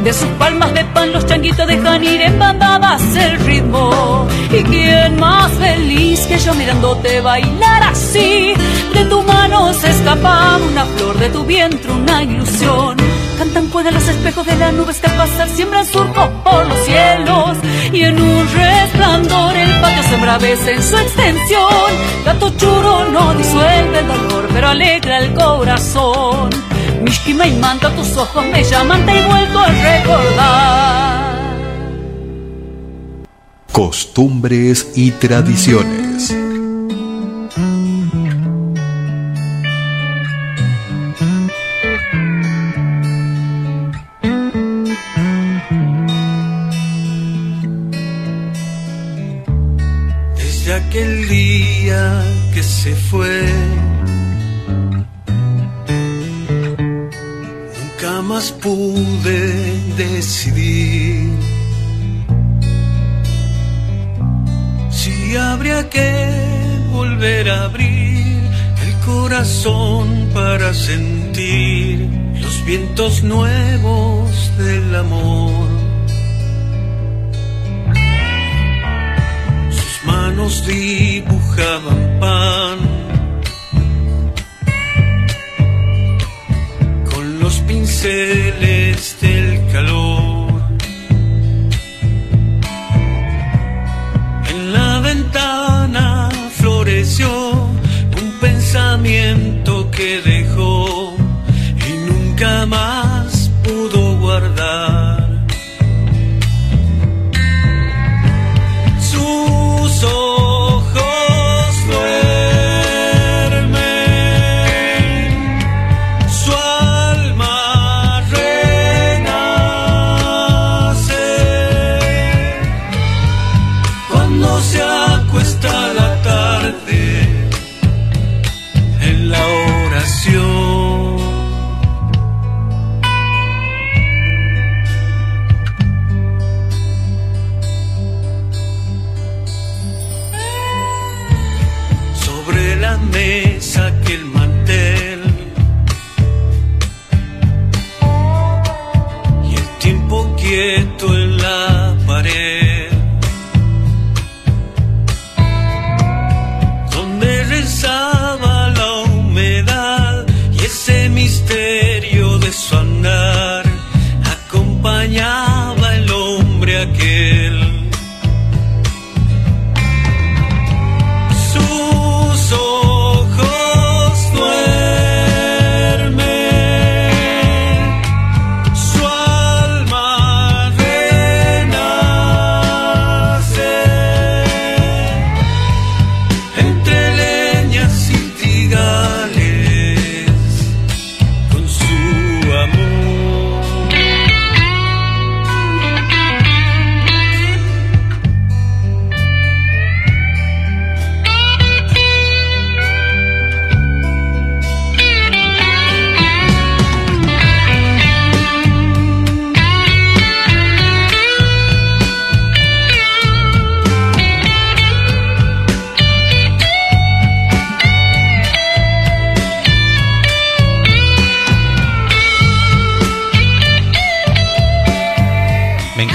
De sus palmas de pan los changuitos dejan ir en bandadas el ritmo. Y quién más feliz que yo mirándote bailar así. De tu mano se escapa una flor, de tu vientre una ilusión. Cantan pues los espejos de las nubes que al pasar siembran surco por los cielos. Y en un resplandor el patio se embravece en su extensión. Gato churo no disuelve el dolor, pero alegra el corazón. Mishkima y manta tus ojos me llaman, te he vuelto a recordar. Costumbres y tradiciones. Pude decidir si habría que volver a abrir el corazón para sentir los vientos nuevos del amor. Sus manos dibujaban pan pinceles del calor. En la ventana floreció un pensamiento que dejó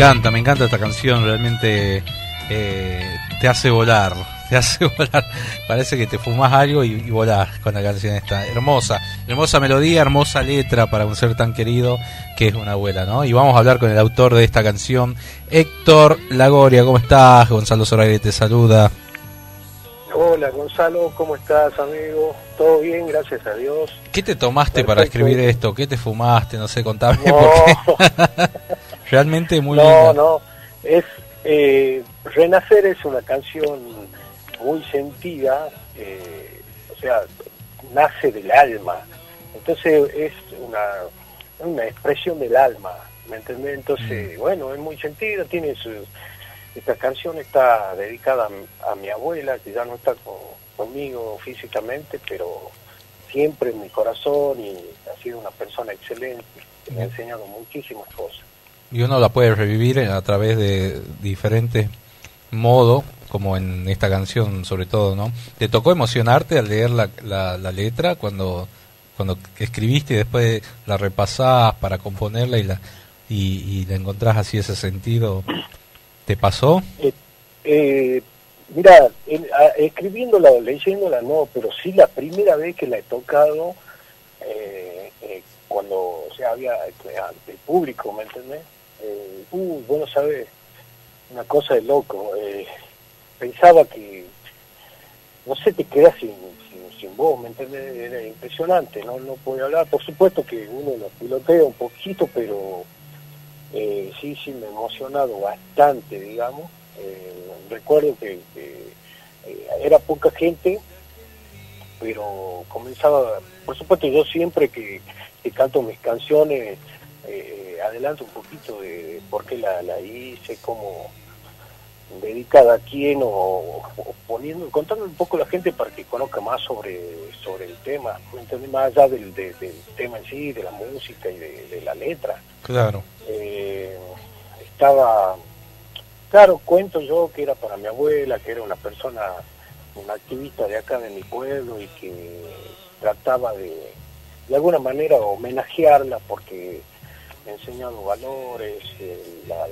encanta, me encanta esta canción, realmente eh, te hace volar, te hace volar. Parece que te fumas algo y, y volás con la canción esta. Hermosa, hermosa melodía, hermosa letra para un ser tan querido que es una abuela, ¿no? Y vamos a hablar con el autor de esta canción, Héctor Lagoria. ¿Cómo estás? Gonzalo Zoraire te saluda. Hola Gonzalo, ¿cómo estás amigo? ¿Todo bien? Gracias a Dios. ¿Qué te tomaste para Perfecto. escribir esto? ¿Qué te fumaste? No sé, contame. No. porque realmente muy no, linda. no, es eh, Renacer es una canción muy sentida, eh, o sea, nace del alma, entonces es una, una expresión del alma, ¿me entendés? Entonces, bueno, es muy sentida, tiene su... Esta canción está dedicada a, a mi abuela, que ya no está con- conmigo físicamente, pero siempre en mi corazón y ha sido una persona excelente, que me ha enseñado muchísimas cosas. Y uno la puede revivir a través de diferentes modos, como en esta canción sobre todo, ¿no? ¿Te tocó emocionarte al leer la, la, la letra cuando, cuando escribiste y después la repasás para componerla y la, y, y le encontrás así ese sentido? ¿Te pasó? Eh, mira, en- a- escribiéndola o leyéndola no, pero sí la primera vez que la he tocado, eh, eh, cuando o había eh, ante el público, ¿me entendés? Eh, uh, bueno, sabes, una cosa de loco. eh, pensaba que, no sé, te quedas sin, sin, sin voz, ¿me entendés? Era impresionante, no, no podía hablar. Por supuesto que uno lo pilotea un poquito, pero eh, sí, sí, me he emocionado bastante, digamos. Eh, recuerdo que, eh, era poca gente, pero comenzaba, por supuesto yo siempre que, canto mis canciones, eh, adelanto un poquito de por qué la, la hice, cómo, dedicada a quién o, poniendo, contando un poco a la gente para que conozca más sobre, sobre el tema, más allá del, tema en sí, de la música y de, la letra. Claro. Eh, estaba, claro, cuento yo que era para mi abuela, que era una persona, una activista de acá de mi pueblo y que trataba de, de alguna manera, homenajearla porque me enseñado valores, eh, la,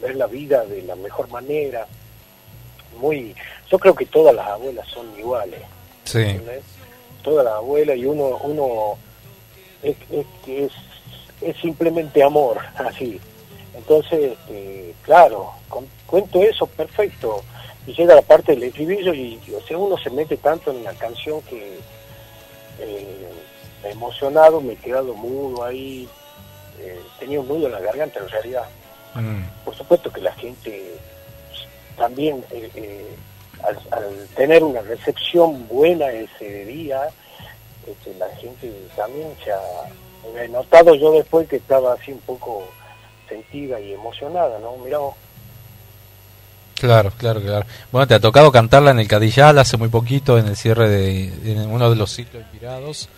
ver la vida de la mejor manera. Muy, yo creo que todas las abuelas son iguales. Sí. Todas las abuelas y uno, uno es, es, es, simplemente amor, así. Entonces, este, claro, cuento eso, perfecto. Y llega la parte del estribillo y, o sea, uno se mete tanto en la canción que eh, emocionado, me he quedado mudo ahí, eh, tenía un nudo en la garganta en realidad. Mm. Por supuesto que la gente también, eh, eh, al, tener una recepción buena ese día, este, la gente también se ha he notado yo después que estaba así un poco sentida y emocionada, ¿no? Mirá Claro, claro, claro. Bueno, te ha tocado cantarla en el Cadillal hace muy poquito, en el cierre de uno de los ciclos inspirados.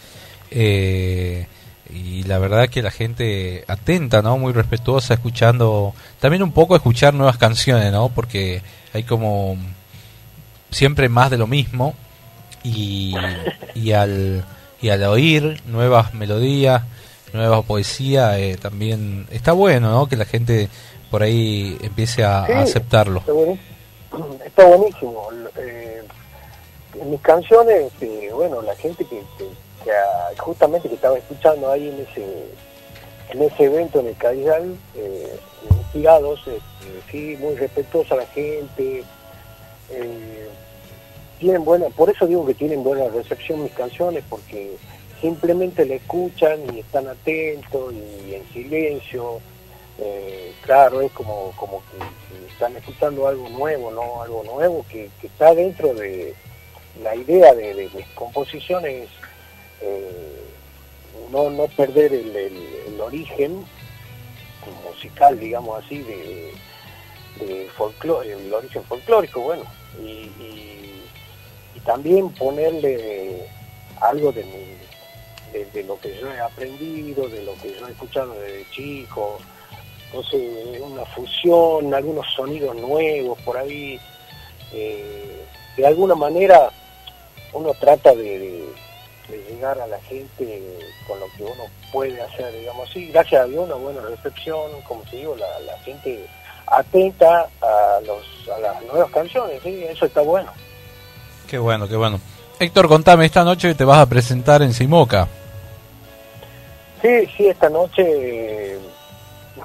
Eh, y la verdad que la gente atenta, ¿no? Muy respetuosa, escuchando, también un poco escuchar nuevas canciones, ¿no? Porque hay como siempre más de lo mismo y, y al y al oír nuevas melodías, nueva poesía, eh, también está bueno, ¿no? Que la gente por ahí empiece a, aceptarlo. Está, buenísimo. Eh, en mis canciones, eh, bueno, la gente que que justamente que estaba escuchando ahí en ese en ese evento en el Cadillal, eh, inspirados, este, sí, muy respetuosos a la gente, eh, tienen buena, por eso digo que tienen buena recepción mis canciones, porque simplemente le escuchan y están atentos y en silencio, eh, claro, es como, como que, están escuchando algo nuevo, ¿no? Algo nuevo que, está dentro de la idea de, mis composiciones eh, no, no perder el, origen musical, digamos así, de, de el origen folclórico, bueno, también ponerle algo de, de, lo que yo he aprendido, de lo que yo he escuchado desde chico, entonces una fusión, algunos sonidos nuevos por ahí, eh, de alguna manera uno trata de llegar a la gente con lo que uno puede hacer, digamos así. Gracias a Dios, una buena recepción, como te digo, la, la gente atenta a, los, a las nuevas canciones, ¿sí? eso está bueno. Qué bueno, qué bueno. Héctor, contame, esta noche te vas a presentar en Simoca. Sí, sí, esta noche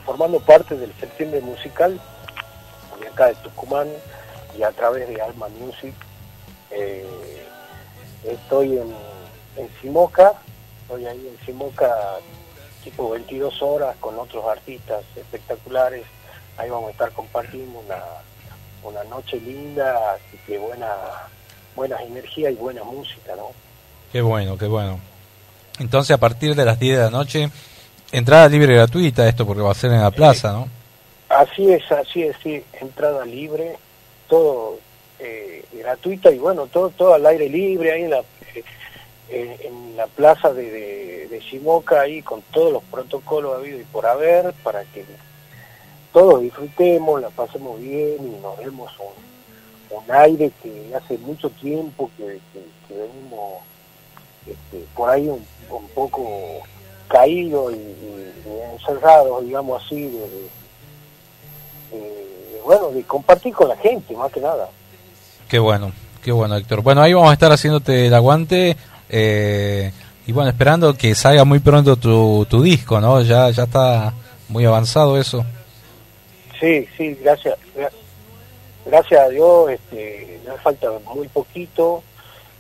formando parte del septiembre musical de acá de Tucumán y a través de Alma Music. Eh, estoy en en Simoca, estoy ahí en Simoca tipo 22 horas con otros artistas espectaculares, ahí vamos a estar compartiendo una, una noche linda, así que buena, buenas energías y buena música, ¿no? Qué bueno, qué bueno. Entonces a partir de las 10 de la noche, entrada libre y gratuita esto porque va a ser en la plaza, ¿no? Así es, así es, sí, entrada libre, todo eh, gratuita y bueno, todo, todo al aire libre, ahí en la en, la plaza de, de, de, Shimoka ahí con todos los protocolos habido y por haber para que todos disfrutemos, la pasemos bien y nos demos un, un aire que hace mucho tiempo que, que, venimos este, por ahí un, un poco caídos y, encerrados, digamos así, de, de, bueno, de compartir con la gente, más que nada. Qué bueno, qué bueno, Héctor. Bueno, ahí vamos a estar haciéndote el aguante eh, y bueno, esperando que salga muy pronto tu, tu disco, ¿no? Ya, ya está muy avanzado eso. Sí, sí, gracias. Gracias a Dios, este, me falta muy poquito.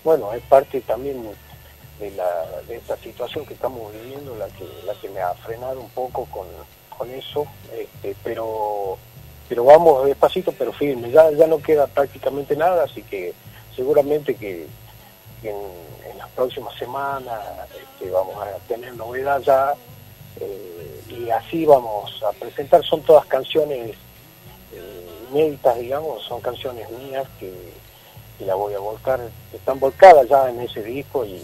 Bueno, es parte también de, la, de esta situación que estamos viviendo, la que, la que me ha frenado un poco con, con eso, este, pero pero vamos despacito pero firme, ya, ya no queda prácticamente nada, así que seguramente que en, las próximas semanas este, vamos a tener novedad ya eh, y así vamos a presentar, son todas canciones eh, inéditas, digamos, son canciones mías que, que la voy a volcar, están volcadas ya en ese disco y,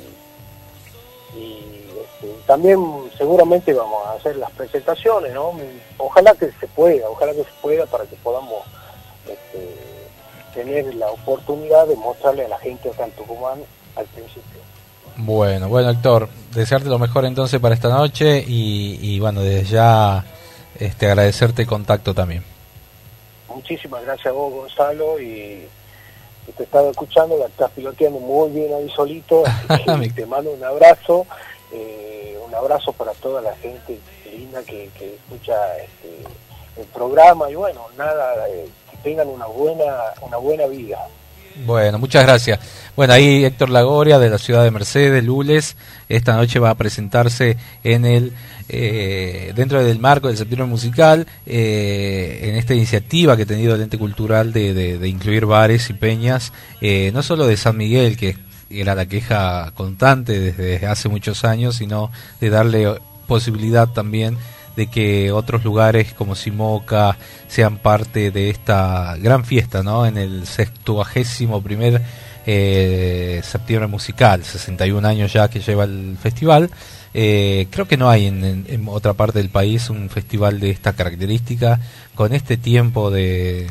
y este, también seguramente vamos a hacer las presentaciones, ¿no? Ojalá que se pueda, ojalá que se pueda para que podamos este, tener la oportunidad de mostrarle a la gente acá en Tucumán al principio. Bueno, bueno, Héctor, desearte lo mejor entonces para esta noche y, y bueno, desde ya este, agradecerte el contacto también. Muchísimas gracias a vos, Gonzalo, y, te estaba escuchando, la estás piloteando muy bien ahí solito, así que te mando un abrazo, eh, un abrazo para toda la gente linda que, que escucha este, el programa y bueno, nada, eh, que tengan una buena, una buena vida. Bueno, muchas gracias. Bueno, ahí Héctor Lagoria de la ciudad de Mercedes, Lules, esta noche va a presentarse en el eh, dentro del marco del septiembre musical, eh, en esta iniciativa que ha tenido el ente cultural de, incluir bares y peñas, eh, no solo de San Miguel, que era la queja constante desde hace muchos años, sino de darle posibilidad también de que otros lugares como Simoca sean parte de esta gran fiesta, ¿no? En el sextuagésimo primer eh, septiembre musical, 61 años ya que lleva el festival. Eh, creo que no hay en, en, en, otra parte del país un festival de esta característica con este tiempo de,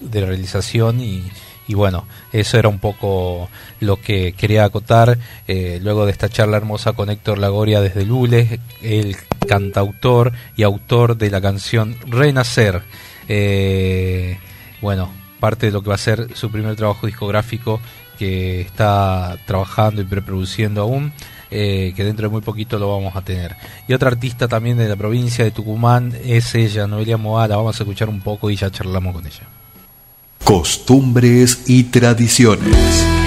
de realización y, y bueno, eso era un poco lo que quería acotar eh, luego de esta charla hermosa con Héctor Lagoria desde Lules, el cantautor y autor de la canción Renacer. Eh, bueno, parte de lo que va a ser su primer trabajo discográfico que está trabajando y preproduciendo aún. Eh, que dentro de muy poquito lo vamos a tener. Y otra artista también de la provincia de Tucumán es ella, Noelia Moala. Vamos a escuchar un poco y ya charlamos con ella. Costumbres y tradiciones.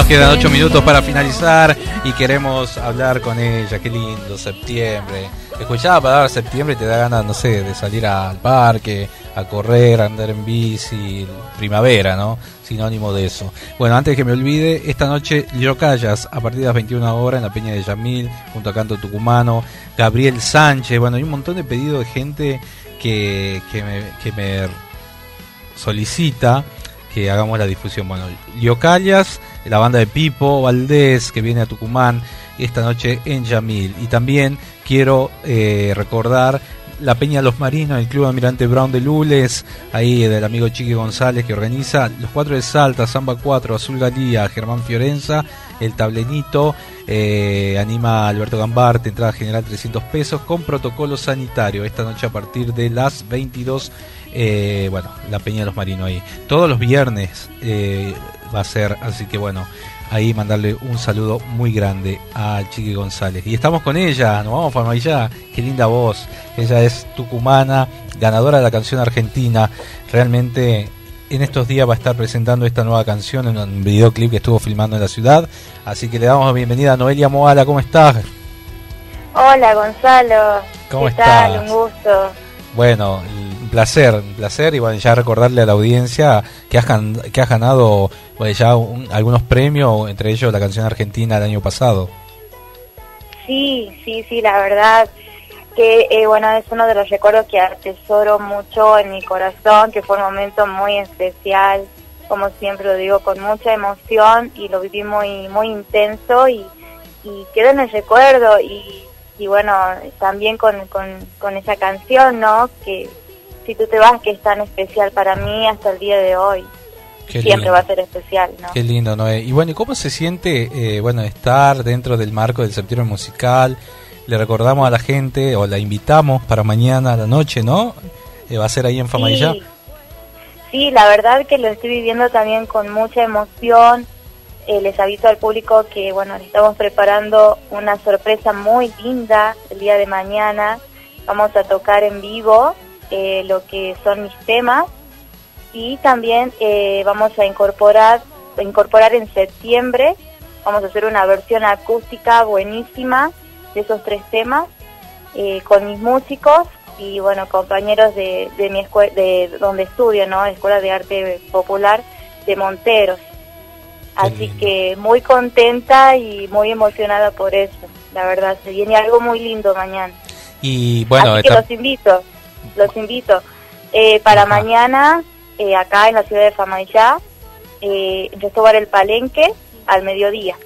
Nos quedan ocho minutos para finalizar y queremos hablar con ella. Qué lindo, septiembre. Escuchaba la palabra septiembre y te da ganas, no sé, de salir al parque, a correr, a andar en bici, primavera, ¿no? Sinónimo de eso. Bueno, antes que me olvide, esta noche Callas a partir de las 21 horas en la Peña de Yamil, junto a Canto Tucumano, Gabriel Sánchez, bueno, hay un montón de pedidos de gente que, que me solicita que hagamos la difusión. Bueno, Liocallas, la banda de Pipo Valdés, que viene a Tucumán esta noche en Yamil. Y también quiero eh, recordar la Peña Los Marinos, el Club Almirante Brown de Lules, ahí del amigo Chiqui González que organiza los cuatro de Salta, Samba 4, Azul Galía, Germán Fiorenza el tablenito, eh, anima Alberto Gambarte, entrada general 300 pesos con protocolo sanitario. Esta noche a partir de las 22, eh, bueno, la Peña de los Marinos ahí. Todos los viernes eh, va a ser, así que bueno, ahí mandarle un saludo muy grande a Chiqui González. Y estamos con ella, nos vamos para allá, qué linda voz. Ella es tucumana, ganadora de la canción argentina. Realmente en estos días va a estar presentando esta nueva canción en un videoclip que estuvo filmando en la ciudad. Así que le damos la bienvenida a Noelia Moala, ¿cómo estás? Hola Gonzalo, ¿Cómo ¿qué estás? tal? Un gusto. Bueno, un placer, un placer y bueno, ya recordarle a la audiencia que has, que has ganado ya un- algunos premios, entre ellos la canción argentina del año pasado. Sí, sí, sí, la verdad que eh, bueno es uno de los recuerdos que atesoro mucho en mi corazón, que fue un momento muy especial, como siempre lo digo, con mucha emoción y lo viví muy muy intenso y, y quedó en el recuerdo y, y bueno también con, con, con esa canción, ¿no? Que si tú te vas que es tan especial para mí hasta el día de hoy. Qué Siempre lindo. va a ser especial, ¿no? Qué lindo, Noé. Y bueno, ¿y cómo se siente eh, bueno estar dentro del marco del septiembre musical? Le recordamos a la gente, o la invitamos para mañana a la noche, ¿no? Eh, va a ser ahí en Famayá. Sí. Sí, la verdad que lo estoy viviendo también con mucha emoción. Eh, les aviso al público que, bueno, estamos preparando una sorpresa muy linda el día de mañana. Vamos a tocar en vivo eh, lo que son mis temas. Y también eh, vamos a incorporar, incorporar en septiembre, vamos a hacer una versión acústica buenísima de esos tres temas con mis músicos y bueno compañeros de, de mi escuela de donde estudio no escuela de arte popular de Monteros así que muy contenta y muy emocionada por eso la verdad se viene algo muy lindo mañana Y bueno, así que los invito los invito Eh, para mañana eh, acá en la ciudad de Famayá eh, Restobar el Palenque al mediodía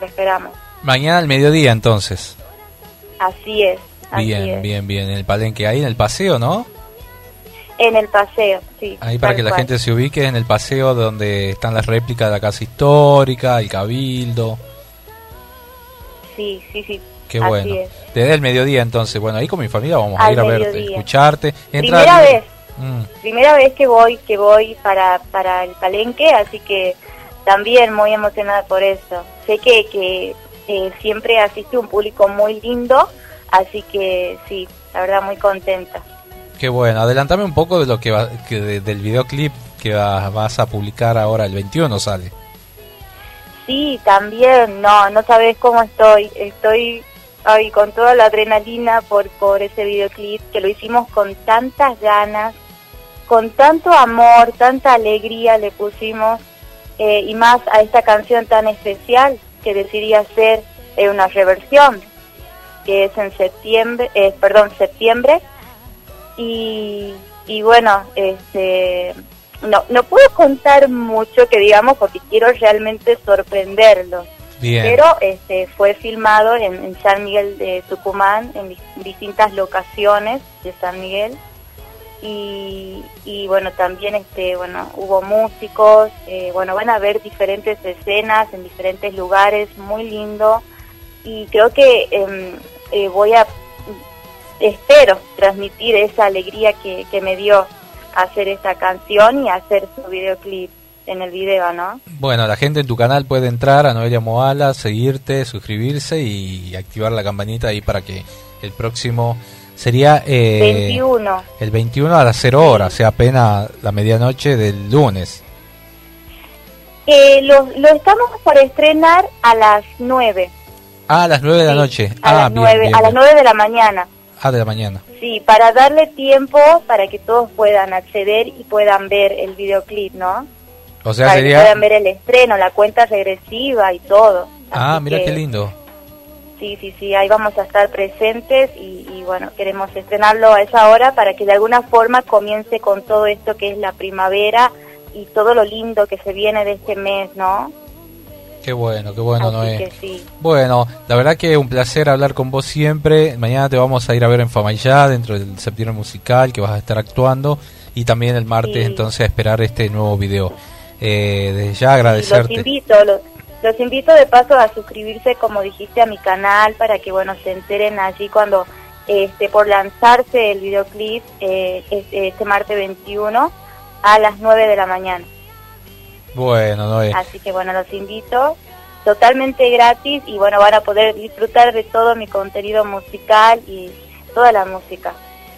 lo esperamos mañana al mediodía entonces. así es así Bien, es. bien, bien. En el palenque, ahí en el paseo, ¿no? En el paseo sí Ahí para que la gente se ubique en el paseo donde están las réplicas de la casa histórica, el cabildo. sí sí sí Qué así bueno. es. Desde el mediodía entonces, bueno, ahí con mi familia vamos a ir a verte, mediodía. escucharte. Entra- primera vez Mm, primera vez que voy que voy para para el palenque así que también muy emocionada por eso sé que que eh, siempre asiste un público muy lindo así que sí la verdad muy contenta qué bueno. Adelantame un poco de lo que, va, que de- del videoclip que va- vas a publicar ahora, el 21 sale. sí también no no sabes cómo estoy estoy ay, con toda la adrenalina por por ese videoclip que lo hicimos con tantas ganas con tanto amor tanta alegría le pusimos eh, y más a esta canción tan especial que decidí hacer eh, una reversión que es en septiembre, eh, perdón, septiembre y, y bueno, este no no puedo contar mucho que digamos porque quiero realmente sorprenderlos. Bien. Pero este fue filmado en, en San Miguel de Tucumán, en dis- distintas locaciones de San Miguel y, y bueno también este bueno hubo músicos eh, bueno van a ver diferentes escenas en diferentes lugares muy lindo y creo que em, eh, voy a espero transmitir esa alegría que, que me dio hacer esta canción y hacer su videoclip en el video no Bueno, la gente en tu canal puede entrar a Noelia Moala, seguirte, suscribirse y activar la campanita ahí para que el próximo sería eh, 21 el 21 a las 0 horas, o sea, apenas la medianoche del lunes. Eh, lo, lo estamos por estrenar a las 9 Ah, a las 9 de la noche. a ah, las bien, 9 bien, a las bien. 9 de la mañana Ah, de la mañana. Sí, para darle tiempo para que todos puedan acceder y puedan ver el videoclip, ¿no? O sea, para que sería... puedan ver el estreno, la cuenta regresiva y todo. Ah, Así mira que, qué lindo. Sí, sí, sí, ahí vamos a estar presentes y, y bueno, queremos estrenarlo a esa hora para que de alguna forma comience con todo esto que es la primavera y todo lo lindo que se viene de este mes, ¿no? Qué bueno, qué bueno, Así Noé. sí. Bueno, la verdad que un placer hablar con vos siempre. Mañana te vamos a ir a ver en Famayá, dentro del septiembre musical que vas a estar actuando. Y también el martes, Sí. entonces, a esperar este nuevo video. Eh, desde ya Los agradecerte. invito, los, los invito de paso a suscribirse, como dijiste, a mi canal para que, bueno, se enteren allí cuando esté por lanzarse el videoclip eh, este martes 21 a las 9 de la mañana. Bueno, Noé. Así que, bueno, los invito totalmente gratis y, bueno, van a poder disfrutar de todo mi contenido musical y toda la música.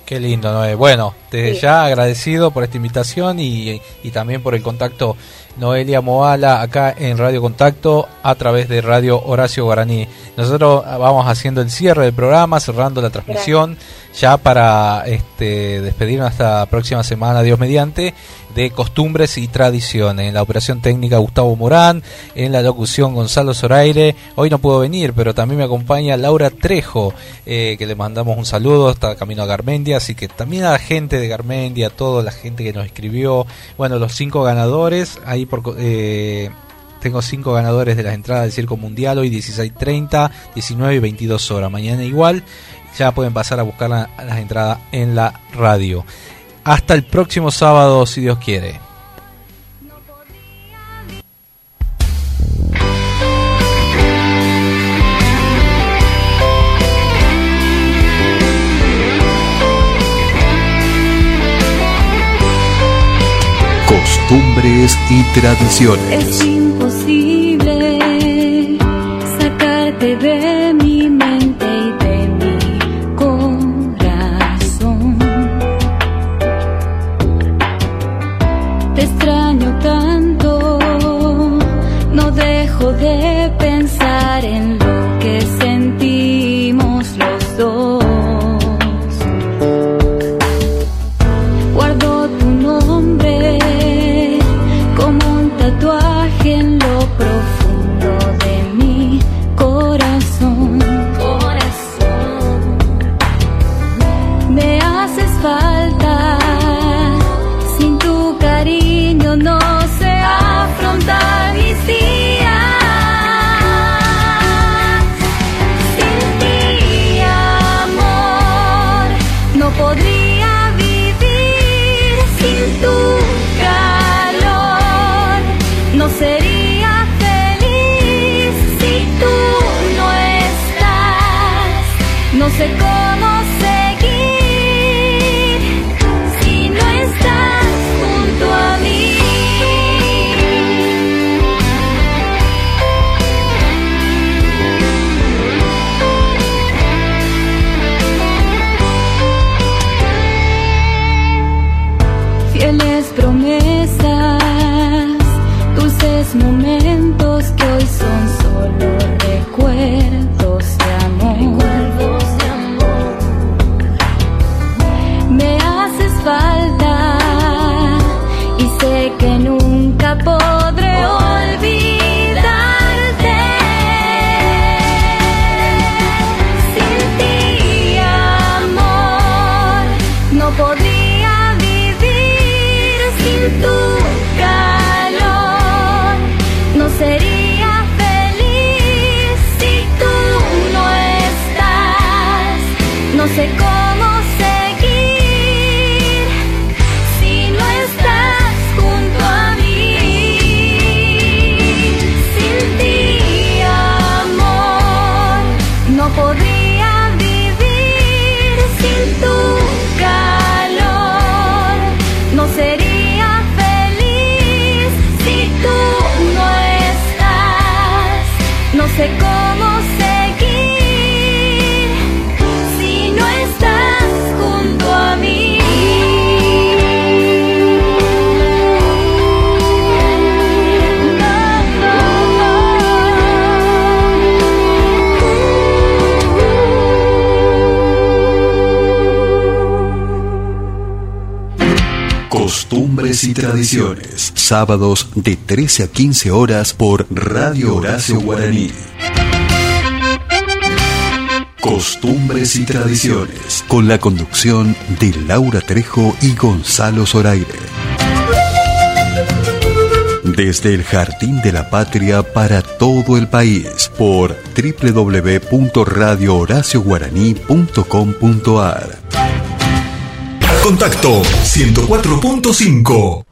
Qué lindo, Noé. Bueno, desde ya agradecido por esta invitación y, y, también por el contacto Noelia Moala acá en Radio Contacto a través de Radio Horacio Guaraní. Nosotros vamos haciendo el cierre del programa, cerrando la transmisión, ya para este, despedirnos hasta la próxima semana, Dios mediante, de costumbres y tradiciones. En la operación técnica Gustavo Morán, en la locución Gonzalo Zoraire. Hoy no puedo venir, pero también me acompaña Laura Trejo, eh, que le mandamos un saludo, está camino a Garmendia, así que también a la gente de Garmendia, a toda la gente que nos escribió, bueno, los cinco ganadores, ahí por... Eh, tengo cinco ganadores de las entradas del Circo Mundial hoy 16.30, 19 y 22 horas. Mañana igual, ya pueden pasar a buscar las entradas en la radio. Hasta el próximo sábado, si Dios quiere. Costumbres y tradiciones. Es imposible Sábados de 13 a 15 horas por Radio Horacio Guaraní. Costumbres y tradiciones. Con la conducción de Laura Trejo y Gonzalo Zoraire. Desde el Jardín de la Patria para todo el país por www.radiohoracioguaraní.com.ar Contacto 104.5